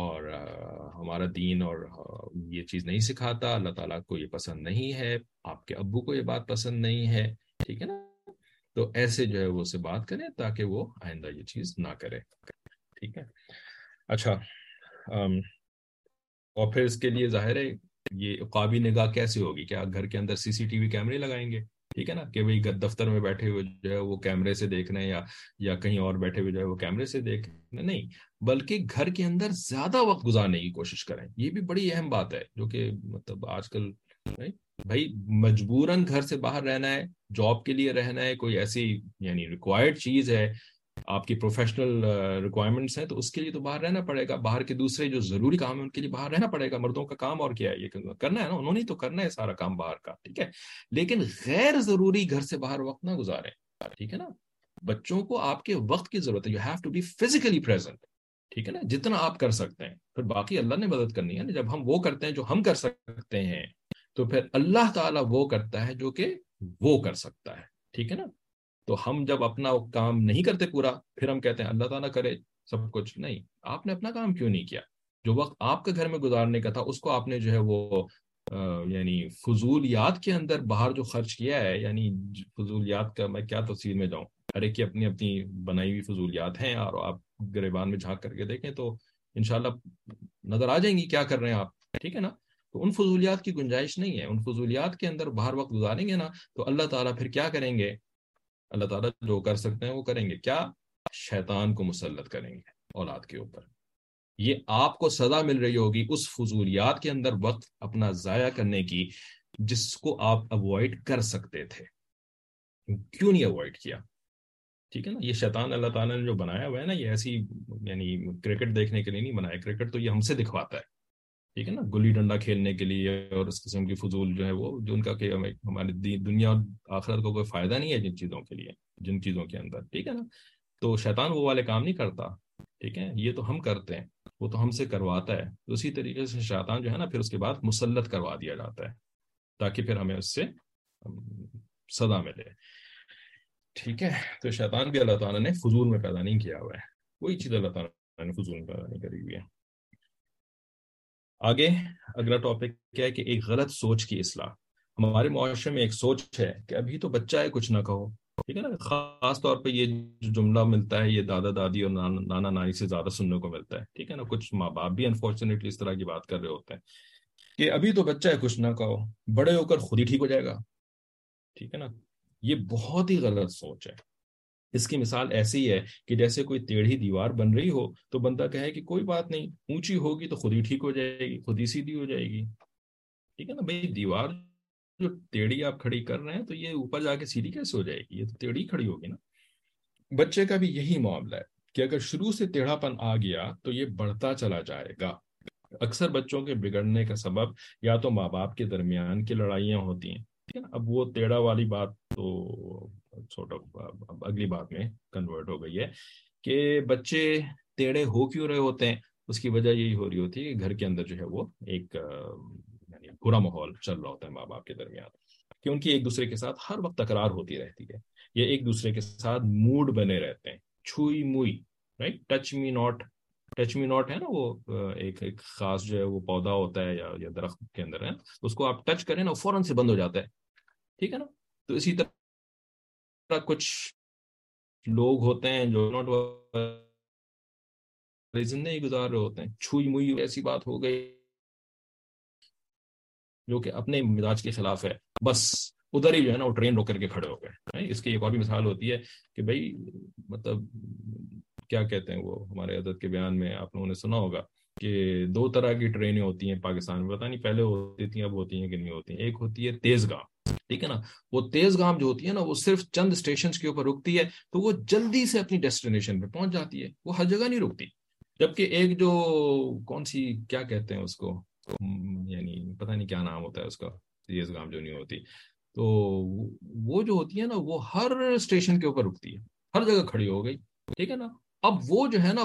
اور ہمارا دین اور یہ چیز نہیں سکھاتا، اللہ تعالیٰ کو یہ پسند نہیں ہے، آپ کے ابو کو یہ بات پسند نہیں ہے، ٹھیک ہے نا؟ تو ایسے جو ہے وہ سے بات کریں تاکہ وہ آئندہ یہ چیز نہ کرے، ٹھیک ہے؟ اچھا اور پھر اس کے لیے ظاہر ہے یہ قابی نگاہ کیسے ہوگی؟ کیا گھر کے اندر سی سی ٹی وی کیمرے لگائیں گے؟ ٹھیک ہے نا، کہ بھائی دفتر میں بیٹھے ہوئے جو ہے وہ کیمرے سے دیکھ رہے ہیں یا یا کہیں اور بیٹھے ہوئے جو ہے وہ کیمرے سے دیکھ رہے نہیں، بلکہ گھر کے اندر زیادہ وقت گزارنے کی کوشش کریں۔ یہ بھی بڑی اہم بات ہے، جو کہ مطلب آج کل بھائی مجبوراً گھر سے باہر رہنا ہے، جاب کے لیے رہنا ہے، کوئی ایسی یعنی ریکوائرڈ چیز ہے آپ کی پروفیشنل ریکوائرمنٹس ہیں تو اس کے لیے تو باہر رہنا پڑے گا۔ باہر کے دوسرے جو ضروری کام ہے ان کے لیے باہر رہنا پڑے گا۔ مردوں کا کام اور کیا ہے؟ یہ کرنا ہے نا، انہوں نے تو کرنا ہے سارا کام باہر کا، ٹھیک ہے؟ لیکن غیر ضروری گھر سے باہر وقت نہ گزارے ٹھیک ہے نا؟ بچوں کو آپ کے وقت کی ضرورت ہے۔ You have to be physically present ٹھیک ہے نا؟ جتنا آپ کر سکتے ہیں۔ پھر باقی اللہ نے مدد کرنی ہے نا۔ جب ہم وہ کرتے ہیں جو ہم کر سکتے ہیں، تو پھر اللہ تعالیٰ وہ کرتا ہے جو کہ وہ کر سکتا ہے، ٹھیک ہے نا؟ تو ہم جب اپنا کام نہیں کرتے پورا، پھر ہم کہتے ہیں، اللہ تعالیٰ کرے سب کچھ۔ نہیں، آپ نے اپنا کام کیوں نہیں کیا؟ جو وقت آپ کے گھر میں گزارنے کا تھا، اس کو آپ نے جو ہے وہ یعنی فضولیات کے اندر باہر جو خرچ کیا ہے یعنی فضولیات کا میں کیا تفصیل میں جاؤں؟ ہر ایک کی اپنی اپنی بنائی ہوئی فضولیات ہیں اور آپ گریبان میں جھانک کر کے دیکھیں تو انشاءاللہ نظر آ جائیں گی کیا کر رہے ہیں آپ، ٹھیک ہے نا؟ تو ان فضولیات کی گنجائش نہیں ہے۔ ان فضولیات کے اندر باہر وقت گزاریں گے نا، تو اللہ تعالیٰ پھر کیا کریں گے؟ اللہ تعالیٰ جو کر سکتے ہیں وہ کریں گے۔ کیا شیطان کو مسلط کریں گے اولاد کے اوپر؟ یہ آپ کو سزا مل رہی ہوگی اس فضولیات کے اندر وقت اپنا ضائع کرنے کی جس کو آپ اوائڈ کر سکتے تھے۔ کیوں نہیں اوائڈ کیا؟ ٹھیک ہے نا؟ یہ شیطان اللہ تعالیٰ نے جو بنایا ہوا ہے نا، یہ ایسی یعنی کرکٹ دیکھنے کے لیے نہیں بنایا۔ کرکٹ تو یہ ہم سے دکھواتا ہے۔ ٹھیک ہے نا، گلی ڈنڈا کھیلنے کے لیے اور اس قسم کی فضول جو ہے وہ، جو ان کا کہ ہماری دنیا اور آخرت کو کوئی فائدہ نہیں ہے جن چیزوں کے لیے، جن چیزوں کے اندر، ٹھیک ہے نا؟ تو شیطان وہ والے کام نہیں کرتا، ٹھیک ہے؟ یہ تو ہم کرتے ہیں، وہ تو ہم سے کرواتا ہے۔ تو اسی طریقے سے شیطان جو ہے نا، پھر اس کے بعد مسلط کروا دیا جاتا ہے، تاکہ پھر ہمیں اس سے سزا ملے۔ ٹھیک ہے؟ تو شیطان بھی اللہ تعالیٰ نے فضول میں پیدا نہیں کیا ہوا ہے۔ کوئی چیز اللہ تعالیٰ نے فضول میں پیدا نہیں کری ہوئی ہے۔ آگے اگلا ٹاپک کیا ہے کہ ایک غلط سوچ کی اصلاح۔ ہمارے معاشرے میں ایک سوچ ہے کہ ابھی تو بچہ ہے، کچھ نہ کہو۔ ٹھیک ہے نا؟ خاص طور پہ یہ جو جملہ ملتا ہے، یہ دادا دادی اور نانا نانی سے زیادہ سننے کو ملتا ہے۔ ٹھیک ہے نا؟ کچھ ماں باپ بھی انفارچونیٹلی اس طرح کی بات کر رہے ہوتے ہیں کہ ابھی تو بچہ ہے، کچھ نہ کہو۔ بڑے ہو کر خود ہی ٹھیک ہو جائے گا۔ ٹھیک ہے نا؟ یہ بہت ہی غلط سوچ ہے۔ اس کی مثال ایسی ہے کہ جیسے کوئی ٹیڑھی دیوار بن رہی ہو تو بندہ کہے کہ کوئی بات نہیں، اونچی ہوگی تو خود ہی ٹھیک ہو جائے گی، خود ہی سیدھی ہو جائے گی۔ ٹھیک ہے نا؟ بھائی، دیوار جو ٹیڑھی آپ کھڑی کر رہے ہیں تو یہ اوپر جا کے سیدھی کیسے ہو جائے گی؟ یہ تو ٹیڑھی کھڑی ہوگی نا۔ بچے کا بھی یہی معاملہ ہے کہ اگر شروع سے ٹیڑھا پن آ گیا تو یہ بڑھتا چلا جائے گا۔ اکثر بچوں کے بگڑنے کا سبب یا تو ماں باپ کے درمیان کی لڑائیاں ہوتی ہیں۔ ٹھیک ہے نا؟ اب وہ ٹیڑھا والی بات تو سورٹ آف اگلی بات میں کنورٹ ہو گئی ہے کہ بچے ٹیڑھے ہو کیوں رہے ہوتے ہیں؟ اس کی وجہ یہی ہو رہی ہوتی ہے کہ گھر کے اندر جو ہے وہ ایک یعنی برا ماحول چل رہا ہوتا ہے ماں باپ کے درمیان، کہ ان کی ایک دوسرے کے ساتھ ہر وقت تکرار ہوتی رہتی ہے یہ ایک دوسرے کے ساتھ موڈ بنے رہتے ہیں، چھوئی موئی right touch me not touch me not ہے نا وہ، ایک ایک خاص جو ہے وہ پودا ہوتا ہے یا یا درخت کے اندر ہے اس کو آپ ٹچ کریں نا فوراً سے بند ہو جاتا ہے، ٹھیک ہے نا؟ تو اسی طرح کچھ لوگ ہوتے ہیں جو نوٹ زندگی گزار رہے ہوتے ہیں۔ چھوئی موئی ایسی بات ہو گئی جو کہ اپنے مزاج کے خلاف ہے۔ بس ادھر ہی جو ہے نا وہ ٹرین روک کر کے کھڑے ہو گئے۔ اس کی ایک اور بھی مثال ہوتی ہے کہ بھائی مطلب کیا کہتے ہیں وہ ہمارے عدد کے بیان میں آپ لوگوں نے سنا ہوگا۔ کہ دو طرح کی ٹرینیں ہوتی ہیں پاکستان میں، پتہ نہیں پہلے ہوتی تھیں، اب ہوتی ہیں کہ نہیں ہوتی ہیں۔ ایک ہوتی ہے تیز گاہ ٹھیک ہے نا؟ وہ تیز گام جو ہوتی ہے نا، وہ صرف چند اسٹیشن کے اوپر رکتی ہے، تو وہ جلدی سے اپنی ڈیسٹینیشن پہ پہنچ جاتی ہے۔ وہ ہر جگہ نہیں رکتی۔ جبکہ ایک جو کون سی، کیا کہتے ہیں اس کو؟ یعنی پتہ نہیں کیا نام ہوتا ہے اس کا، تیز گام جو نہیں ہوتی۔ تو وہ جو ہوتی ہے نا، وہ ہر اسٹیشن کے اوپر رکتی ہے۔ ہر جگہ کھڑی ہو گئی، ٹھیک ہے نا؟ اب وہ جو ہے نا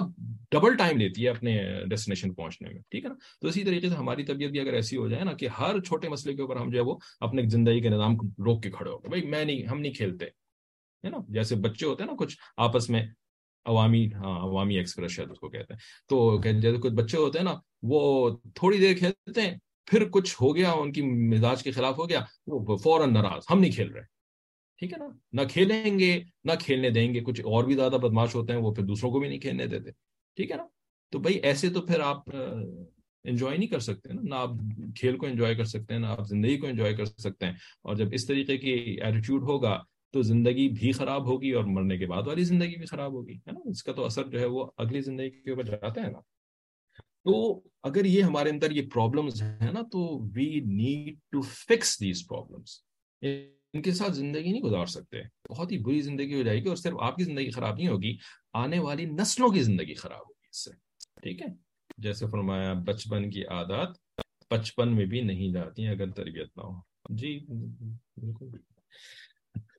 ڈبل ٹائم لیتی ہے اپنے ڈیسٹینیشن پہنچنے میں، ٹھیک ہے نا؟ تو اسی طریقے سے ہماری طبیعت بھی اگر ایسی ہو جائے نا کہ ہر چھوٹے مسئلے کے اوپر ہم جو ہے وہ اپنے زندگی کے نظام کو روک کے کھڑے ہو بھائی میں نہیں، ہم نہیں کھیلتے، ہے نا؟ جیسے بچے ہوتے ہیں نا، کچھ آپس میں عوامی ہاں عوامی ایکسپریس شاید اس کو کہتے ہیں۔ تو جیسے کچھ بچے ہوتے ہیں نا، وہ تھوڑی دیر کھیلتے ہیں، پھر کچھ ہو گیا، ان کی مزاج کے خلاف ہو گیا، وہ فوراً ناراض، ہم نہیں کھیل رہے۔ ٹھیک ہے نا؟ نہ کھیلیں گے، نہ کھیلنے دیں گے، کچھ اور بھی زیادہ بدماش ہوتے ہیں، وہ پھر دوسروں کو بھی نہیں کھیلنے دیتے، ٹھیک ہے نا؟ تو بھائی ایسے تو پھر آپ انجوائے نہیں کر سکتے نا، نہ آپ کھیل کو انجوائے کر سکتے ہیں، نہ آپ زندگی کو انجوائے کر سکتے ہیں، اور جب اس طریقے کی ایٹیٹیوڈ ہوگا تو زندگی بھی خراب ہوگی اور مرنے کے بعد والی زندگی بھی خراب ہوگی، ہے نا؟ اس کا تو اثر جو ہے وہ اگلی زندگی کے اوپر جاتا ہے نا۔ تو اگر یہ ہمارے اندر یہ پرابلمس ہیں نا، تو we need to fix these problems ان کے ساتھ زندگی نہیں گزار سکتے۔ بہت ہی بری زندگی ہو جائے گی اور صرف آپ کی زندگی خراب نہیں ہوگی، آنے والی نسلوں کی زندگی خراب ہوگی اس سے۔ ٹھیک ہے؟ جیسے فرمایا، بچپن کی عادات بچپن میں بھی نہیں جاتی اگر تربیت نہ ہو۔ جی بالکل۔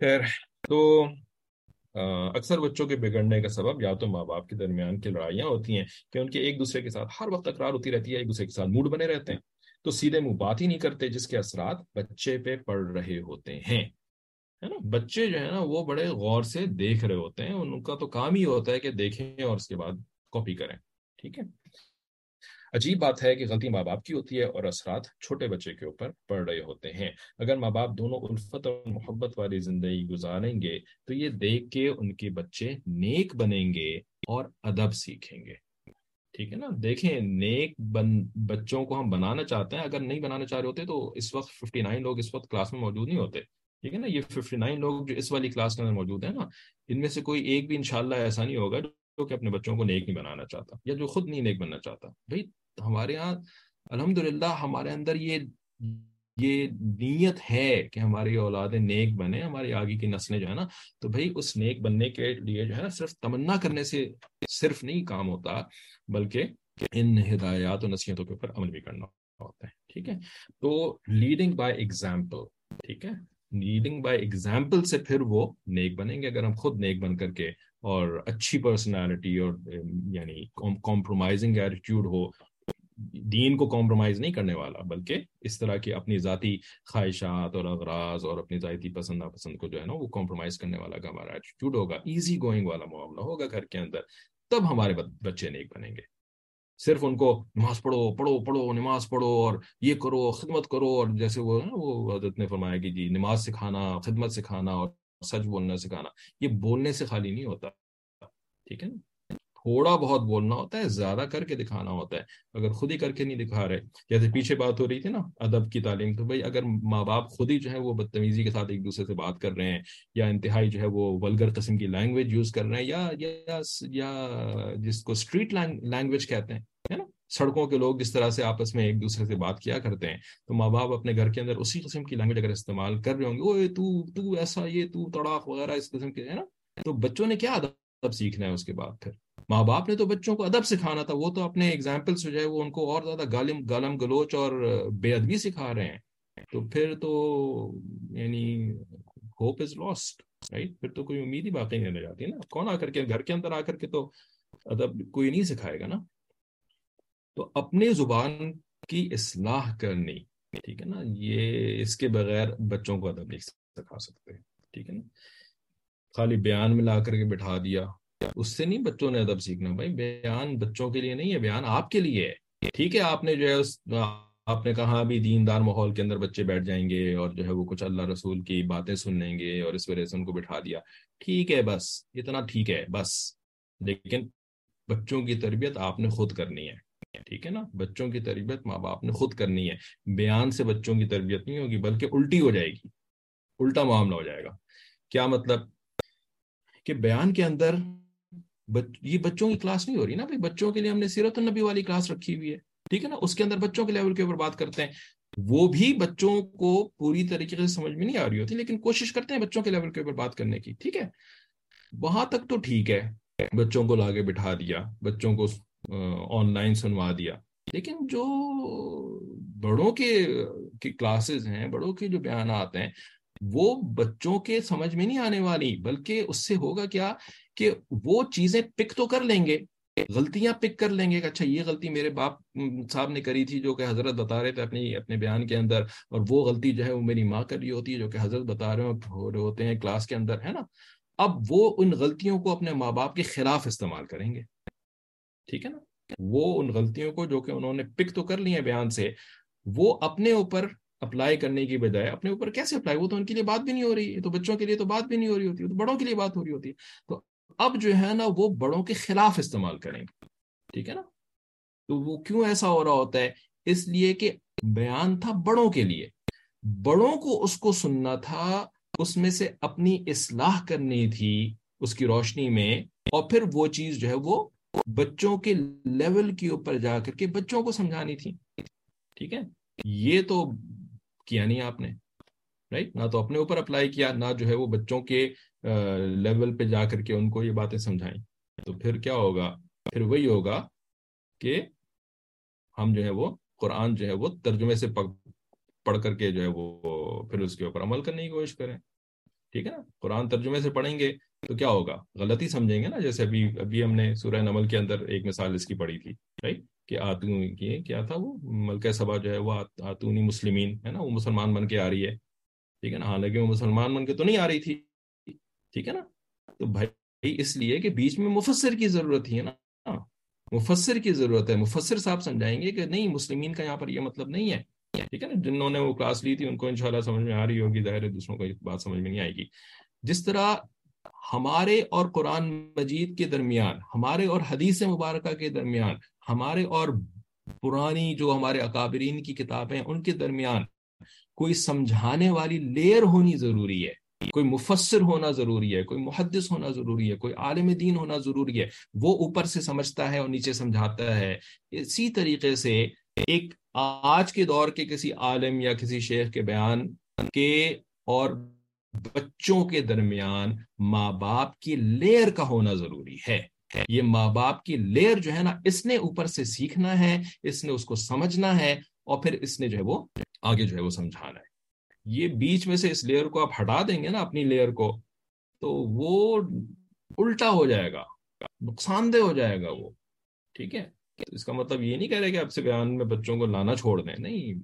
خیر، تو اکثر بچوں کے بگڑنے کا سبب یا تو ماں باپ کے درمیان کی لڑائیاں ہوتی ہیں کہ ان کے ایک دوسرے کے ساتھ ہر وقت تکرار ہوتی رہتی ہے، ایک دوسرے کے ساتھ موڈ بنے رہتے ہیں۔ تو سیدھے منہ بات ہی نہیں کرتے جس کے اثرات بچے پہ پڑ رہے ہوتے ہیں، ہے نا؟ بچے جو ہے نا، وہ بڑے غور سے دیکھ رہے ہوتے ہیں، ان کا تو کام ہی ہوتا ہے کہ دیکھیں اور اس کے بعد کاپی کریں، ٹھیک ہے؟ عجیب بات ہے کہ غلطی ماں باپ کی ہوتی ہے اور اثرات چھوٹے بچے کے اوپر پڑ رہے ہوتے ہیں۔ اگر ماں باپ دونوں الفت اور محبت والی زندگی گزاریں گے تو یہ دیکھ کے ان کے بچے نیک بنیں گے اور ادب سیکھیں گے۔ ٹھیک ہے نا؟ دیکھیں، نیک بن، بچوں کو ہم بنانا چاہتے ہیں، اگر نہیں بنانا چاہ رہے ہوتے تو اس وقت ففٹی نائن لوگ اس وقت کلاس میں موجود نہیں ہوتے، ٹھیک ہے نا؟ یہ ففٹی نائن لوگ جو اس والی کلاس کے اندر موجود ہیں نا، ان میں سے کوئی ایک بھی انشاءاللہ ایسا نہیں ہوگا جو کہ اپنے بچوں کو نیک نہیں بنانا چاہتا یا جو خود نہیں نیک بننا چاہتا۔ بھائی، ہمارے یہاں الحمد ہمارے اندر یہ یہ نیت ہے کہ ہماری اولادیں نیک بنے، ہماری آگے کی نسلیں جو ہے نا، تو بھائی اس نیک بننے کے لیے جو ہے نا صرف تمنا کرنے سے صرف نہیں کام ہوتا، بلکہ ان ہدایات و نصیحتوں کے اوپر عمل بھی کرنا ہوتا ہے، ٹھیک ہے؟ تو لیڈنگ بائی ایگزامپل ٹھیک ہے؟ لیڈنگ بائی ایگزامپل سے پھر وہ نیک بنیں گے، اگر ہم خود نیک بن کر کے اور اچھی پرسنالٹی اور یعنی کمپرومائزنگ ایٹیٹیوڈ ہو دین کو کمپرومائز نہیں کرنے والا، بلکہ اس طرح کی اپنی ذاتی خواہشات اور اغراض اور اپنی ذاتی پسند، ناپسند کو جو ہے نا وہ کمپرومائز کرنے والا کا ہمارا ایٹیٹیوڈ ہوگا ایزی گوئنگ والا معاملہ ہوگا گھر کے اندر، تب ہمارے بچے نیک بنیں گے۔ صرف ان کو نماز پڑھو پڑھو پڑھو، نماز پڑھو اور یہ کرو، خدمت کرو اور جیسے وہ نا، وہ حضرت نے فرمایا کہ جی نماز سکھانا، خدمت سکھانا اور سچ بولنا سکھانا، یہ بولنے سے خالی نہیں ہوتا، ٹھیک ہے نا؟ تھوڑا بہت بولنا ہوتا ہے زیادہ کر کے دکھانا ہوتا ہے اگر خود ہی کر کے نہیں دکھا رہے۔ جیسے پیچھے بات ہو رہی تھی نا ادب کی تعلیم تو بھائی اگر ماں باپ خود ہی جو ہے وہ بدتمیزی کے ساتھ ایک دوسرے سے بات کر رہے ہیں یا انتہائی جو ہے وہ ولگر قسم کی لینگویج یوز کر رہے ہیں یا یا, یا جس کو اسٹریٹ لینگویج کہتے ہیں ہے نا؟ سڑکوں کے لوگ جس طرح سے آپس میں ایک دوسرے سے بات کیا کرتے ہیں تو ماں باپ اپنے گھر کے اندر اسی قسم کی لینگویج اگر استعمال کر رہے ہوں گے اوے تو تو ایسا یہ تو تڑاک وغیرہ اس قسم کے ہے نا؟ تو بچوں نے کیا ادب سیکھنا ہے اس کے بعد پھر؟ ماں باپ نے تو بچوں کو ادب سکھانا تھا، وہ تو اپنے اگزامپل سے جو ہے وہ ان کو اور زیادہ گالم گالم گلوچ اور بے ادبی سکھا رہے ہیں۔ تو پھر تو یعنی ہوپ از لاسٹ رائٹ پھر تو کوئی امید ہی باقی نہیں رہ جاتی نا۔ کون آ کر کے، گھر کے اندر آ کر کے تو ادب کوئی نہیں سکھائے گا نا۔ تو اپنے زبان کی اصلاح کرنی، ٹھیک ہے نا؟ یہ اس کے بغیر بچوں کو ادب نہیں سکھا سکتے، ٹھیک ہے نا؟ خالی بیان میں لا کر کے بٹھا دیا۔ اس سے نہیں بچوں نے ادب سیکھنا بھائی، بیان بچوں کے لیے نہیں ہے، بیان آپ کے لیے ہے۔ ٹھیک ہے، آپ نے جو ہے آپ نے کہا بھی دیندار ماحول کے اندر بچے بیٹھ جائیں گے اور جو ہے وہ کچھ اللہ رسول کی باتیں سن لیں گے اور اس وجہ سے ان کو بٹھا دیا۔ ٹھیک ہے، بس اتنا ٹھیک ہے، بس۔ لیکن بچوں کی تربیت آپ نے خود کرنی ہے۔ ٹھیک ہے نا؟ بچوں کی تربیت ماں باپ نے خود کرنی ہے۔ بیان سے بچوں کی تربیت نہیں ہوگی، بلکہ الٹی ہو جائے گی۔ الٹا معاملہ ہو جائے گا۔ کیا مطلب؟ کہ بیان کے اندر یہ بچوں کی کلاس نہیں ہو رہی نا بھائی؟ بچوں کے لیے ہم نے سیرت النبی والی کلاس رکھی ہوئی ہے۔ ٹھیک ہے نا؟ اس کے اندر بچوں کے لیول کے اوپر بات کرتے ہیں۔ وہ بھی بچوں کو پوری طریقے سے سمجھ میں نہیں آ رہی ہوتی، لیکن کوشش کرتے ہیں بچوں کے لیول کے اوپر بات کرنے کی۔ ٹھیک ہے؟ وہاں تک تو ٹھیک ہے۔ بچوں کو لاگے بٹھا دیا، بچوں کو آن لائن سنوا دیا۔ لیکن جو بڑوں کے کلاسز ہیں، بڑوں کے جو بیانات ہیں، وہ بچوں کے سمجھ میں نہیں آنے والی، بلکہ اس سے ہوگا کیا؟ کہ وہ چیزیں پک تو کر لیں گے، غلطیاں پک کر لیں گے کہ اچھا یہ غلطی میرے باپ صاحب نے کری تھی جو کہ حضرت بتا رہے تھے اپنی، اپنے بیان کے اندر، اور وہ غلطی جو ہے وہ میری ماں کر رہی ہوتی ہے جو کہ حضرت بتا رہے ہو رہے ہوتے ہیں کلاس کے اندر، ہے نا؟ اب وہ ان غلطیوں کو اپنے ماں باپ کے خلاف استعمال کریں گے۔ ٹھیک ہے نا؟ وہ ان غلطیوں کو جو کہ انہوں نے پک تو کر لی ہیں بیان سے، وہ اپنے اوپر اپلائی کرنے کی بجائے، اپنے اوپر کیسے اپلائی وہ تو ان کے لیے بات بھی نہیں ہو رہی ہے تو بچوں کے لیے تو بات بھی نہیں ہو رہی ہوتی تو بڑوں کے لیے بات ہو رہی ہوتی۔ ہے تو اب جو ہے نا وہ بڑوں کے خلاف استعمال کریں گے۔ ٹھیک ہے نا؟ تو وہ کیوں ایسا ہو رہا ہوتا ہے؟ اس لیے کہ بیان تھا بڑوں کے لیے۔ بڑوں کو اس کو سننا تھا، اس میں سے اپنی اصلاح کرنی تھی اس کی روشنی میں، اور پھر وہ چیز جو ہے وہ بچوں کے لیول کے اوپر جا کر کے بچوں کو سمجھانی تھی۔ ٹھیک ہے؟ یہ تو کیا نہیں آپ نے رائٹ نہ تو اپنے اوپر اپلائی کیا، نہ جو ہے وہ بچوں کے لیول پہ جا کر کے ان کو یہ باتیں سمجھائیں۔ تو پھر کیا ہوگا؟ پھر وہی ہوگا کہ ہم جو ہے وہ قرآن جو ہے وہ ترجمے سے پڑھ کر کے جو ہے وہ پھر اس کے اوپر عمل کرنے کی کوشش کریں۔ ٹھیک ہے نا؟ قرآن ترجمے سے پڑھیں گے تو کیا ہوگا؟ غلطی سمجھیں گے نا؟ جیسے ابھی ابھی ہم نے سورہ نمل کے اندر ایک مثال اس کی پڑھی تھی رائٹ کہ آتون کی، کیا تھا وہ؟ ملکہ سبا جو ہے وہ آتونی مسلمین، ہے نا؟ وہ مسلمان بن کے آ رہی ہے۔ ٹھیک ہے نا؟ حالانکہ وہ مسلمان بن کے تو نہیں آ رہی تھی۔ ٹھیک ہے نا؟ تو بھائی اس لیے کہ بیچ میں مفسر کی ضرورت ہی ہے نا۔ مفسر کی ضرورت ہے۔ مفسر صاحب سمجھائیں گے کہ نہیں، مسلمین کا یہاں پر یہ مطلب نہیں ہے۔ ٹھیک ہے نا؟ جنہوں نے وہ کلاس لی تھی، ان کو انشاءاللہ سمجھ میں آ رہی ہوگی، ظاہر دوسروں کو بات سمجھ میں نہیں آئے گی۔ جس طرح ہمارے اور قرآن مجید کے درمیان، ہمارے اور حدیث مبارکہ کے درمیان، ہمارے اور پرانی جو ہمارے اکابرین کی کتابیں ان کے درمیان کوئی سمجھانے والی لیئر ہونی ضروری ہے۔ کوئی مفسر ہونا ضروری ہے، کوئی محدث ہونا ضروری ہے، کوئی عالم دین ہونا ضروری ہے، وہ اوپر سے سمجھتا ہے اور نیچے سمجھاتا ہے۔ اسی طریقے سے ایک آج کے دور کے کسی عالم یا کسی شیخ کے بیان کے اور بچوں کے درمیان ماں باپ کی لیئر کا ہونا ضروری ہے۔ یہ ماں باپ کی لیئر جو ہے نا، اس نے اوپر سے سیکھنا ہے، اس نے اس کو سمجھنا ہے اور پھر اس نے جو ہے وہ آگے جو ہے وہ سمجھانا ہے۔ یہ بیچ میں سے اس لیئر کو آپ ہٹا دیں گے نا اپنی لیئر کو، تو وہ الٹا ہو جائے گا، نقصان دہ ہو جائے گا وہ، ٹھیک ہے؟ اس کا مطلب یہ نہیں کہہ رہے کہ آپ سے بیان میں بچوں کو لانا چھوڑ دیں، نہیں۔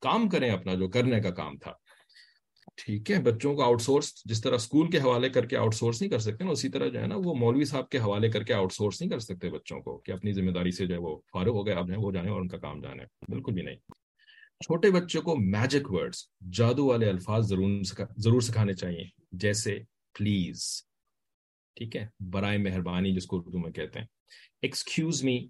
کام کریں اپنا جو کرنے کا کام تھا، ٹھیک ہے؟ بچوں کو آؤٹ سورس جس طرح اسکول کے حوالے کر کے آؤٹ سورس نہیں کر سکتے نا، اسی طرح جو ہے نا وہ مولوی صاحب کے حوالے کر کے آؤٹ سورس نہیں کر سکتے بچوں کو، کہ اپنی ذمہ داری سے جو ہے وہ فارغ ہو گئے، اب جو وہ جانے اور ان کا کام جانے بالکل بھی نہیں۔ چھوٹے بچوں کو میجک ورڈز جادو والے الفاظ ضرور ضرور سکھانے چاہیے۔ جیسے پلیز ٹھیک ہے؟ برائے مہربانی جس کو اردو میں کہتے ہیں۔ ایکسکیوز می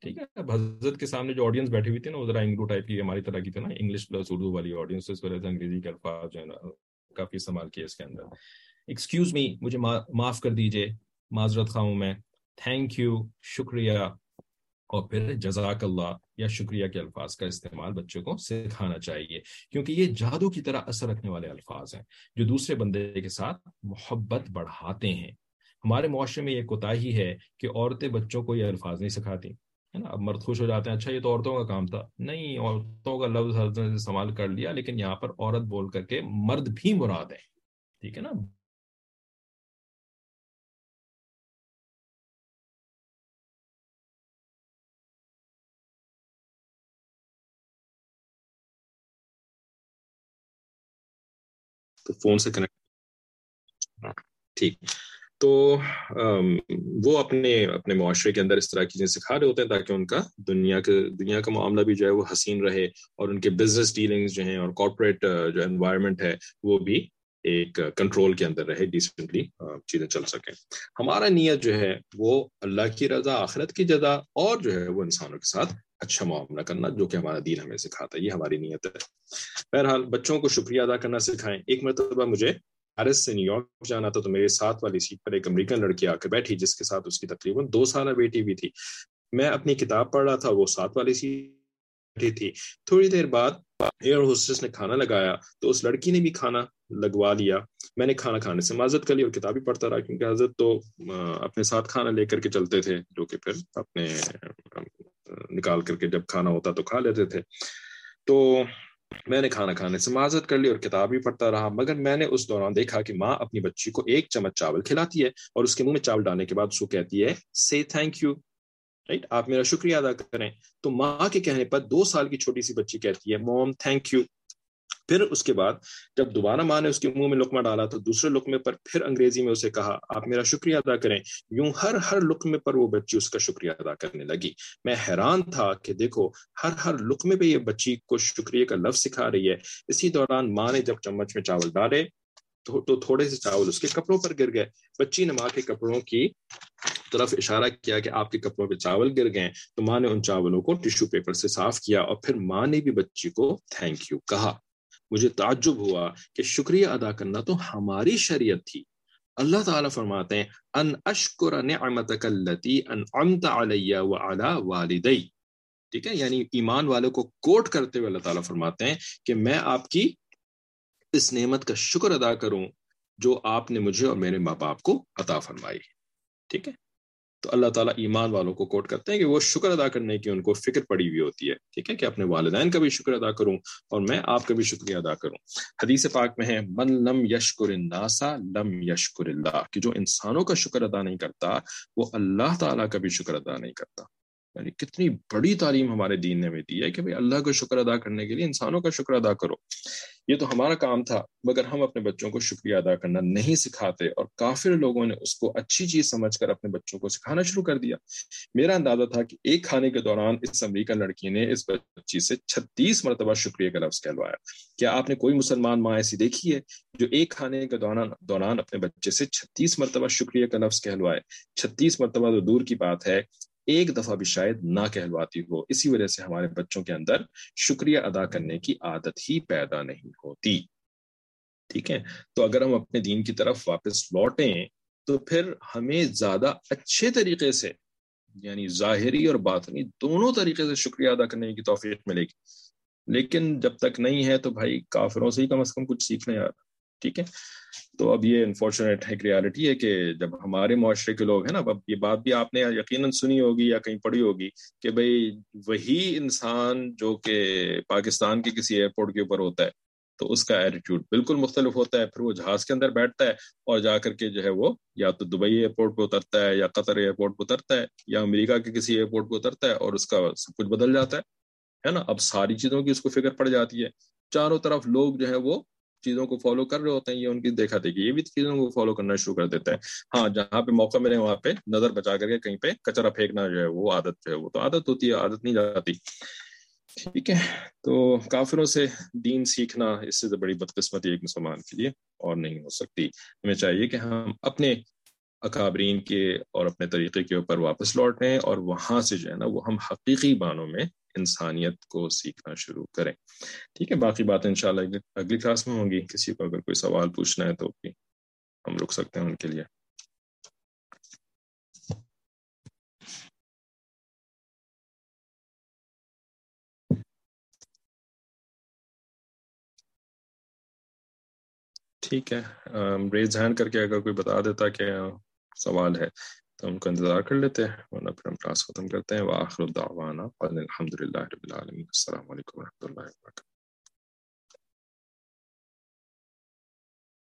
ٹھیک ہے؟ اب حضرت کے سامنے جو آڈینس بیٹھی ہوئی تھی نا، وہ ذرا انگلو ٹائپ کی ہماری طرح کی تھی نا انگلش پلس اردو والی آڈینس اس وجہ سے انگریزی کے الفاظ جو ہے نا، کافی استعمال کیے اس کے اندر۔ ایکسکیوز می مجھے معاف کر دیجیے، معذرت خواہ ہوں میں۔ تھینک یو شکریہ۔ اور پھر جزاک اللہ یا شکریہ کے الفاظ کا استعمال بچوں کو سکھانا چاہیے، کیونکہ یہ جادو کی طرح اثر رکھنے والے الفاظ ہیں جو دوسرے بندے کے ساتھ محبت بڑھاتے ہیں۔ ہمارے معاشرے میں یہ کوتا ہی ہے کہ عورتیں بچوں کو یہ الفاظ نہیں سکھاتی، ہے نا؟ اب مرد خوش ہو جاتے ہیں اچھا یہ تو عورتوں کا کام تھا۔ نہیں، عورتوں کا لفظ حضرت استعمال کر لیا، لیکن یہاں پر عورت بول کر کے مرد بھی مراد ہے۔ ٹھیک ہے نا؟
تو فون سے کنیکٹ ہاں، ٹھیک۔ تو وہ اپنے اپنے معاشرے کے اندر اس طرح کی چیزیں سکھا رہے ہوتے ہیں تاکہ ان کا دنیا کے، دنیا کا معاملہ بھی جو ہے وہ حسین رہے اور ان کے بزنس ڈیلنگز جو ہیں اور کارپوریٹ جو انوائرمنٹ ہے وہ بھی ایک کنٹرول کے اندر رہے ڈیسنٹلی چیزیں چل سکیں۔ ہمارا نیت جو ہے وہ اللہ کی رضا، آخرت کی جزا اور جو ہے وہ انسانوں کے ساتھ اچھا معاملہ کرنا، جو کہ ہمارا دین ہمیں سکھاتا ہے، یہ ہماری نیت ہے۔ بہرحال بچوں کو شکریہ ادا کرنا سکھائیں۔ ایک مرتبہ مجھے پیرس سے نیو یارک جانا تھا تو میرے ساتھ والی سیٹ پر ایک امریکن لڑکی آ کے بیٹھی، جس کے ساتھ اس کی تقریباً دو سالہ بیٹی بھی تھی۔ میں اپنی کتاب پڑھ رہا تھا، وہ ساتھ والی سیٹ بیٹھی تھی۔ تھوڑی دیر بعد ایئر ہوسٹس نے کھانا لگایا تو اس لڑکی نے بھی کھانا لگوا لیا۔ میں نے کھانا کھانے سے معذرت کر لی اور کتاب ہی پڑھتا رہا، کیونکہ حضرت تو اپنے ساتھ کھانا لے کر کے چلتے تھے، جو کہ پھر اپنے نکال کر کے جب کھانا ہوتا تو کھا لیتے تھے۔ تو
میں نے کھانا کھانے سے معذرت کر لی اور کتاب بھی پڑھتا رہا۔ مگر میں نے اس دوران دیکھا کہ ماں اپنی بچی کو ایک چمچ چاول کھلاتی ہے اور اس کے منہ میں چاول ڈالنے کے بعد اس کو کہتی ہے سی تھینک یو رائٹ آپ میرا شکریہ ادا کریں۔ تو ماں کے کہنے پر دو سال کی چھوٹی سی بچی کہتی ہے موم تھینک یو پھر اس کے بعد جب دوبارہ ماں نے اس کے منہ میں لقمہ ڈالا تو دوسرے لقمے پر پھر انگریزی میں اسے کہا، آپ میرا شکریہ ادا کریں۔ یوں ہر ہر لقمے پر وہ بچی اس کا شکریہ ادا کرنے لگی۔ میں حیران تھا کہ دیکھو، ہر ہر لقمے پہ یہ بچی کو شکریہ کا لفظ سکھا رہی ہے۔ اسی دوران ماں نے جب چمچ میں چاول ڈالے تو تھوڑے سے چاول اس کے کپڑوں پر گر گئے۔ بچی نے ماں کے کپڑوں کی طرف اشارہ کیا کہ آپ کے کپڑوں پہ چاول گر گئے تو ماں نے ان چاولوں کو ٹشو پیپر سے صاف کیا اور پھر ماں نے بھی بچی کو تھینک یو کہا۔ مجھے تعجب ہوا کہ شکریہ ادا کرنا تو ہماری شریعت تھی۔ اللہ تعالیٰ فرماتے ہیں، ان اشکر نعمتک اللتی انعمت علی وعلا والدی ٹھیک ہے؟ یعنی ایمان والے کو کوٹ کرتے ہوئے اللہ تعالیٰ فرماتے ہیں کہ میں آپ کی اس نعمت کا شکر ادا کروں جو آپ نے مجھے اور میرے ماں باپ کو عطا فرمائی۔ ٹھیک ہے؟ تو اللہ تعالیٰ ایمان والوں کو کوٹ کرتے ہیں کہ وہ شکر ادا کرنے کی ان کو فکر پڑی ہوئی ہوتی ہے، ٹھیک ہے کہ اپنے والدین کا بھی شکر ادا کروں اور میں آپ کا بھی شکریہ ادا کروں۔ حدیث پاک میں ہے، من لم یشکر الناسا لم یشکر اللہ کہ جو انسانوں کا شکر ادا نہیں کرتا، وہ اللہ تعالیٰ کا بھی شکر ادا نہیں کرتا۔ یعنی کتنی بڑی تعلیم ہمارے دین نے ہمیں دی ہے کہ بھائی اللہ کا شکر ادا کرنے کے لیے انسانوں کا شکر ادا کرو۔ یہ تو ہمارا کام تھا، مگر ہم اپنے بچوں کو شکریہ ادا کرنا نہیں سکھاتے اور کافر لوگوں نے اس کو اچھی چیز سمجھ کر اپنے بچوں کو سکھانا شروع کر دیا۔ میرا اندازہ تھا کہ ایک کھانے کے دوران اس امریکن لڑکی نے اس بچی سے چھتیس مرتبہ شکریہ کا لفظ کہلوایا۔ کیا آپ نے کوئی مسلمان ماں ایسی دیکھی ہے جو ایک کھانے کے دوران دوران اپنے بچے سے چھتیس مرتبہ شکریہ کا لفظ کہلوائے؟ چھتیس مرتبہ تو دور کی بات ہے۔ ایک دفعہ بھی شاید نہ کہلواتی ہو۔ اسی وجہ سے ہمارے بچوں کے اندر شکریہ ادا کرنے کی عادت ہی پیدا نہیں ہوتی۔ ٹھیک ہے؟ تو اگر ہم اپنے دین کی طرف واپس لوٹیں، تو پھر ہمیں زیادہ اچھے طریقے سے یعنی ظاہری اور باطنی دونوں طریقے سے شکریہ ادا کرنے کی توفیق ملے گی۔ لیکن جب تک نہیں ہے تو بھائی کافروں سے ہی کم از کم کچھ سیکھنے آ رہا ٹھیک ہے؟ تو اب یہ انفارچونیٹ ایک ریالٹی ہے کہ جب ہمارے معاشرے کے لوگ ہیں نا، اب یہ بات بھی آپ نے یقیناً سنی ہوگی یا کہیں پڑھی ہوگی کہ بھائی وہی انسان جو کہ پاکستان کے کسی ایئرپورٹ کے اوپر ہوتا ہے، تو اس کا ایٹیٹیوڈ بالکل مختلف ہوتا ہے، پھر وہ جہاز کے اندر بیٹھتا ہے اور جا کر کے جو ہے وہ یا تو دبئی ایئرپورٹ پہ اترتا ہے یا قطر ایئرپورٹ پہ اترتا ہے یا امریکہ کے کسی ایئرپورٹ پہ اترتا ہے اور اس کا سب کچھ بدل جاتا ہے نا؟ اب ساری چیزوں کی اس کو فکر پڑ جاتی ہے۔ چاروں طرف لوگ جو ہے وہ چیزوں کو فالو کر رہے ہوتے ہیں، یہ ان کی دیکھا دیکھی، یہ بھی چیزوں کو فالو کرنا شروع کر دیتے ہیں۔ ہاں جہاں پہ موقع ملے وہاں پہ نظر بچا کر کے کہیں پہ کچرا پھینکنا جو ہے وہ عادت جو ہے وہ تو عادت ہوتی ہے، عادت نہیں جاتی۔ ٹھیک ہے، تو کافروں سے دین سیکھنا اس سے بڑی بدقسمتی ایک مسلمان کے لیے، اور نہیں ہو سکتی۔ ہمیں چاہیے کہ ہم اپنے اکابرین کے اور اپنے طریقے کے اوپر واپس لوٹیں اور وہاں سے جو ہے نا وہ ہم حقیقی بانوں میں انسانیت کو سیکھنا شروع کریں۔ ٹھیک ہے، باقی باتیں انشاءاللہ اگلی کلاس میں ہوں گی۔ کسی کو اگر کوئی سوال پوچھنا ہے تو بھی ہم رک سکتے ہیں ان کے لیے۔ ٹھیک ہے ریز ہینڈ کر کے اگر کوئی بتا دیتا کہ ہاں، سوال ہے۔ تو ان کو انتظار کر لیتے ہیں ورنہ پھر ہم کلاس ختم کرتے ہیں۔ وآخر الدعوانا الحمد للہ رب العالمین۔ السلام علیکم و رحمۃ اللہ وبرکاتہ۔